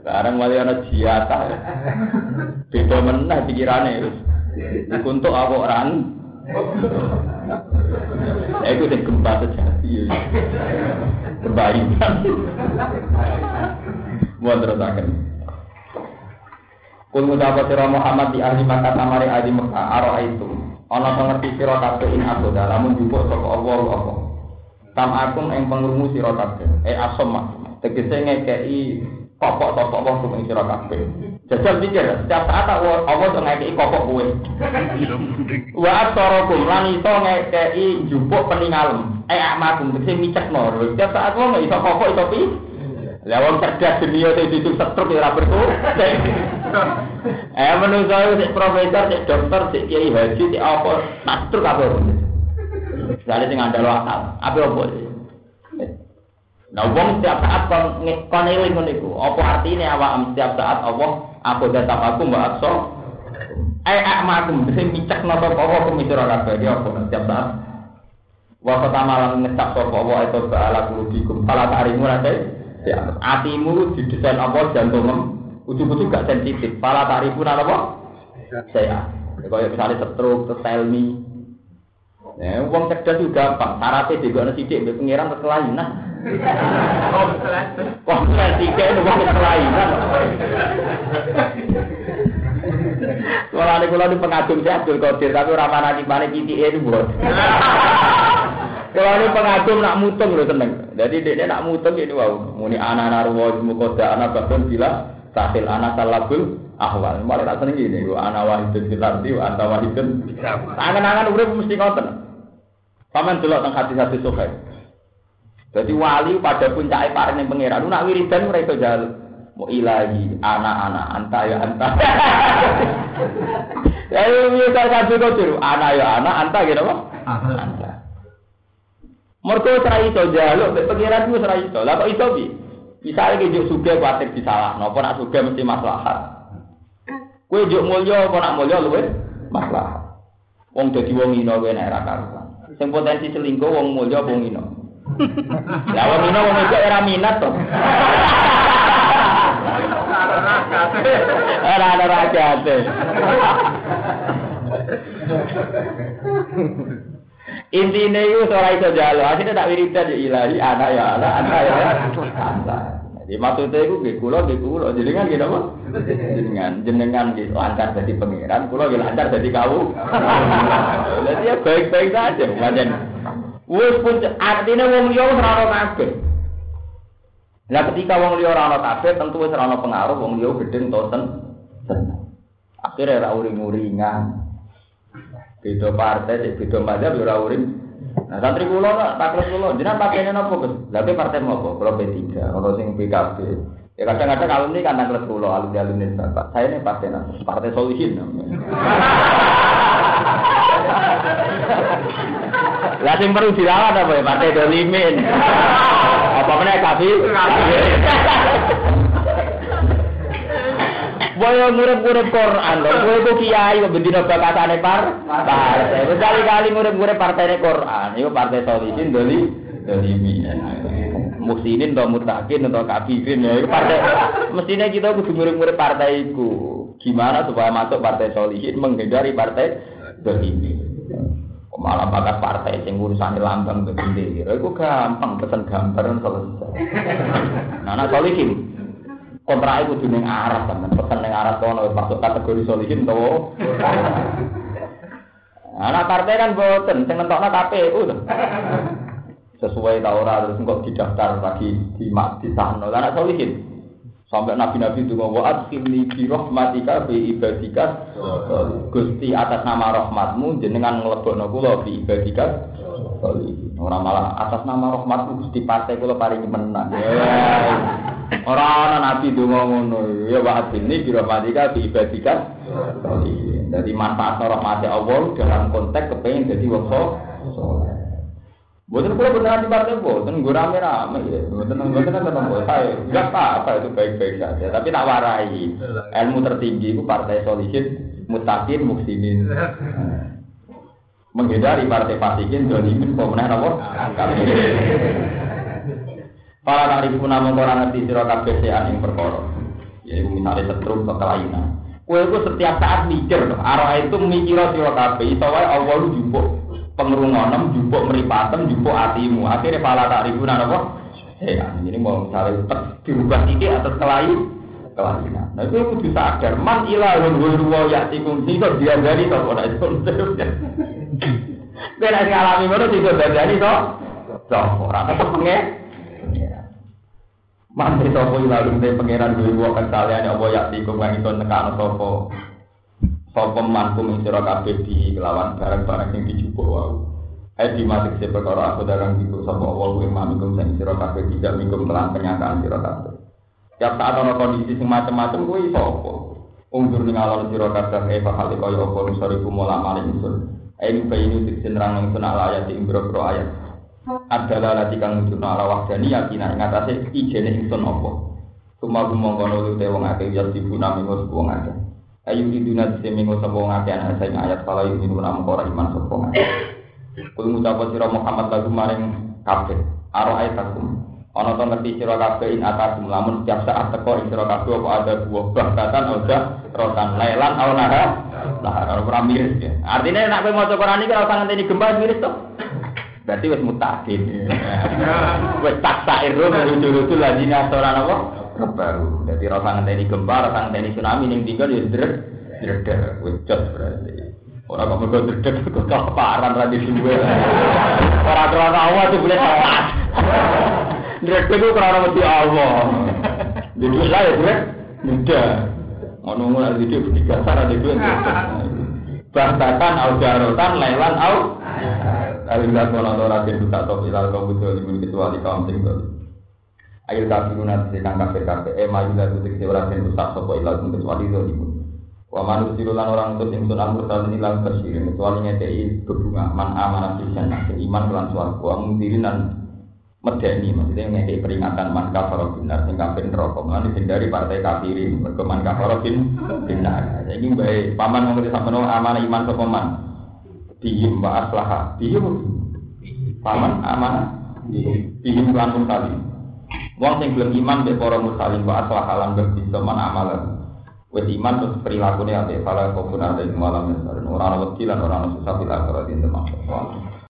Sekarang wali ana jiata. Beda meneh pikirane wis. Untuk apa orang? Ya itu gempa sejati. Kebaikan. Mau terusaken. Kul ngucapa sira Muhammad di ahli Makkah tamari ahli Mekah aro itu. Ana pengerti sira kabeh in aku dalamun jupuk saka Allah apa. Tam akum ing pengrungu sira kabeh. Eh asom tegese ngekei kopok kopok wong sing sira kabeh. Jajal pikir, setiap saat Allah tuh ngekei kopok kowe. Wa asarakum lan iso ngekei jupuk peningalem. Eh amakum tegese micekno. Setiap saat wong iso kopok iso pi. Lah wong cerdas dunia sing ditu setruk ya ora berku. Eh menungso sik profesor, sik dokter, sik kiai haji, sik apa, tak setruk kabeh. Soale sing ngandalo akal, apa apa? Nah, wong setiap saat kon kon eling ngono iku. Apa artine awak setiap saat Allah aku datang aku mbak akso. Eh akmakum sing micek napa apa kumisira kabeh apa setiap saat. Wa pertama lan ngecap sapa wa itu ba'ala kulubikum. Fala ta'rimu rate. Ya, atimu didesain apa jantung ujug-ujug gak sensitif. Fala ta'rifu apa? Saya. Kayak misalnya stroke, telmi. Ya, uang cerdas juga gampang. Syaratnya juga ada sidik, pengiran kekelainan. Wah, tiga itu wong kelainan. Kalau ada kalau di pengagum saya Abdul Qadir, tapi ramah nanti mana PTA itu buat. Kalau ini pengagum nak mutung loh seneng. Jadi dia nak mutung ini wow. Muni anak narwa mukoda anak bahkan bila sahil anak salabul ahwal. Malah tak seneng ini. Anak wahidun filardi, anak wahidun. Tangan-tangan udah mesti ngoten. Paman delok teng hati-hati sokai. Jadi wali pada puncak paring yang pangeran. Nak wiridan mereka jaluk. Mau ilahi anak-anak anta ya anta. Ya itu bisa satu kau anak ya anak anta gitu apa? Mereka serai itu jaluk, pangeran itu serai itu. Lah kok itu bi? Misalnya kejuk suge kuatir disalah, nopo nak suge mesti maslahat. Kue juk mulya apa nak mulya luwe maslahat. Wong dadi wong ino kowe nek ra karuan. Sing potensi selingkuh wong mulya wong ino. Ya wong ino wong itu era minat to. Ora ada rakyat. Intinya itu ora iso jalo, akhirnya tak wiridan ya ilahi, anak ya anak, anak ya anak. Jadi maksudnya itu nggih kula nggih kula jenengan gitu apa? Jenengan jenengan gitu lancar jadi pangeran, kula nggih lancar jadi kau. Jadi ya baik-baik saja, macam Wes pun artinya wong liya ora ono kabeh. Lah ketika wong liya ora ono kabeh tentu wis ora ono pengaruh wong liya gedeng to ten. Akhirnya ora. Beda partai, cek beda mazhab ora uring. Nah, santri kula tak takut kula, jenengan partainya napa, Gus? Lah partai apa? Kula P3, ono sing PKB. Ya kadang-kadang alumni kan nanglet kula, alumni alumni Pak. Saya ini partai namanya, partai solution namanya. Lah sing perlu dirawat apa ya? Partai dolimin. Apa meneh kafi? Boyo murid-murid Quran kowe ku kiai kok bendina bakatane par. Partai. Kali-kali murid-murid partai Quran, iku partai solihin doli dolimi. Muksinin atau mutakin atau kafirin ya, itu partai. Mestinya kita kudu murid-murid partai iku. Gimana supaya masuk partai solihin menghindari partai dolimi. Malah bakat partai sing urusan lambang bendera, itu gampang pesen gambar selesai. Nah, nah solihin kontrak itu ning Arab kan pesan ning Arab kono masuk kategori solihin to anak partai kan boten sing nentokno KPU to sesuai ta ora terus kok didaftar lagi di mak di sana anak solihin sampai nabi-nabi itu ngomong adkhilni bi rahmatika bi ibadika. Gusti atas nama rahmatmu jenengan nglebokno kula bi ibadika Orang malah atas nama rahmatmu Gusti partai kula paringi menang. Orang nabi donga ngono. Ya wa ini bi rahmatika bi ibadika. Jadi manfaat rahmat Allah dalam konteks kepengen jadi wong. Bukan kula beneran di partai bukan gue rame rame ya. Bukan bukan kan ketemu saya. Apa apa itu baik baik saja. Tapi tak warai. Ilmu tertinggi itu partai solihin, mutakin, muksimin menghindari fasikin dolimin pemenang apa? Para tarifu namun orang ngerti siro kabeh sean yang perkara. Ya itu misalnya setrum atau kelainan. Kue itu setiap saat mikir, arah itu mikir siro wae Allah lu jumpuk pengerungonem, jumpuk meripatem, jumpuk hatimu. Akhirnya para tarifu namun apa? Sean. Ini mau misalnya dirubah titik atau kelainan kelainan. Nah itu kudu sadar, man ilahun wa ruwa ya'tikum sing dia dari to ora itu. Kowe nek ngalami ngono sing dari to. Sapa ora tetep penge. Mantri sapa ilahun te pangeran duwe wa kesalian apa ya'tikum kang itu nekano sapa. Sapa manku ing sira kabeh di kelawan barang-barang sing dijupuk wae. Eh di mati se perkara aku darang iku sapa Allah kuwi mamikum sing sira kabeh tidak mingkum kelan kenyataan sira kabeh. Tiap saat ana kondisi sing macam-macam kuwi iso apa? Ungdur ning alon sira kabeh e bakal kaya apa nusari kumula maling ingsun. Ayo bayi ini tiksin rang ingsun ala ayat ing biro ayat. Adalah lati kang nunjuk ala wahdani yakina ing atase ijene ingsun apa. Cuma gumong kono lu te wong akeh ya dibuna minggu wong akeh. Ayo di dunia dise minggu sapa wong akeh ana sing ayat kala ing minggu namung ora iman sapa wong akeh. Kul ngucap sira Muhammad lagu maring kabeh. Aro ayat takum. Ana to ngerti sira kabeh in atas lamun setiap saat teko ing sira kabeh apa ada buah bahkatan oda rotan lelan au nara. Nah, ora miris ya. Artinya nek kowe maca Quran iki ora usah ngenteni gempa miris to. Berarti wis mutakin. Wis tak sairu menuju lagi ora apa? Baru. Jadi ora usah ngenteni gempa, ora usah ngenteni tsunami ning tinggal ya drek drek wis berarti. Ora kok mergo drek kok kaparan ra di suwe. Ora ora awak tuh boleh salat. Drek itu karena mesti Allah. Jadi lah ya drek mudah. Ngono-ngono ada di tiga cara di dua. Bahkan au jarotan lelan au. Ayo nggak kono ora den buka to ilal kaum betul kecuali kaum sing kafiruna sekang kafir. Eh maju dari titik ora den rusak sapa ilal kecuali itu. Wa lan orang untuk yang sunnah murtad ini lan tersirin kecuali ngedei berbunga man amanah bisan iman kelan suarga wa mundirin dan medeni maksudnya ngekei peringatan man kafaro binar sing kafir neraka. Dihindari partai kafirin. Mergo man kafaro bin binar. Ini bae paman wong sampeyan amanah iman sapa man? Bihim wa aslaha? Bihim paman amanah? Bihim lan mursalin wong sing gelem iman be para mursalin wa aslaha lan bisa man amalan wis iman terus salah kau pun ada yang malam yang orang orang wedi lan orang susah bila akhirat termasuk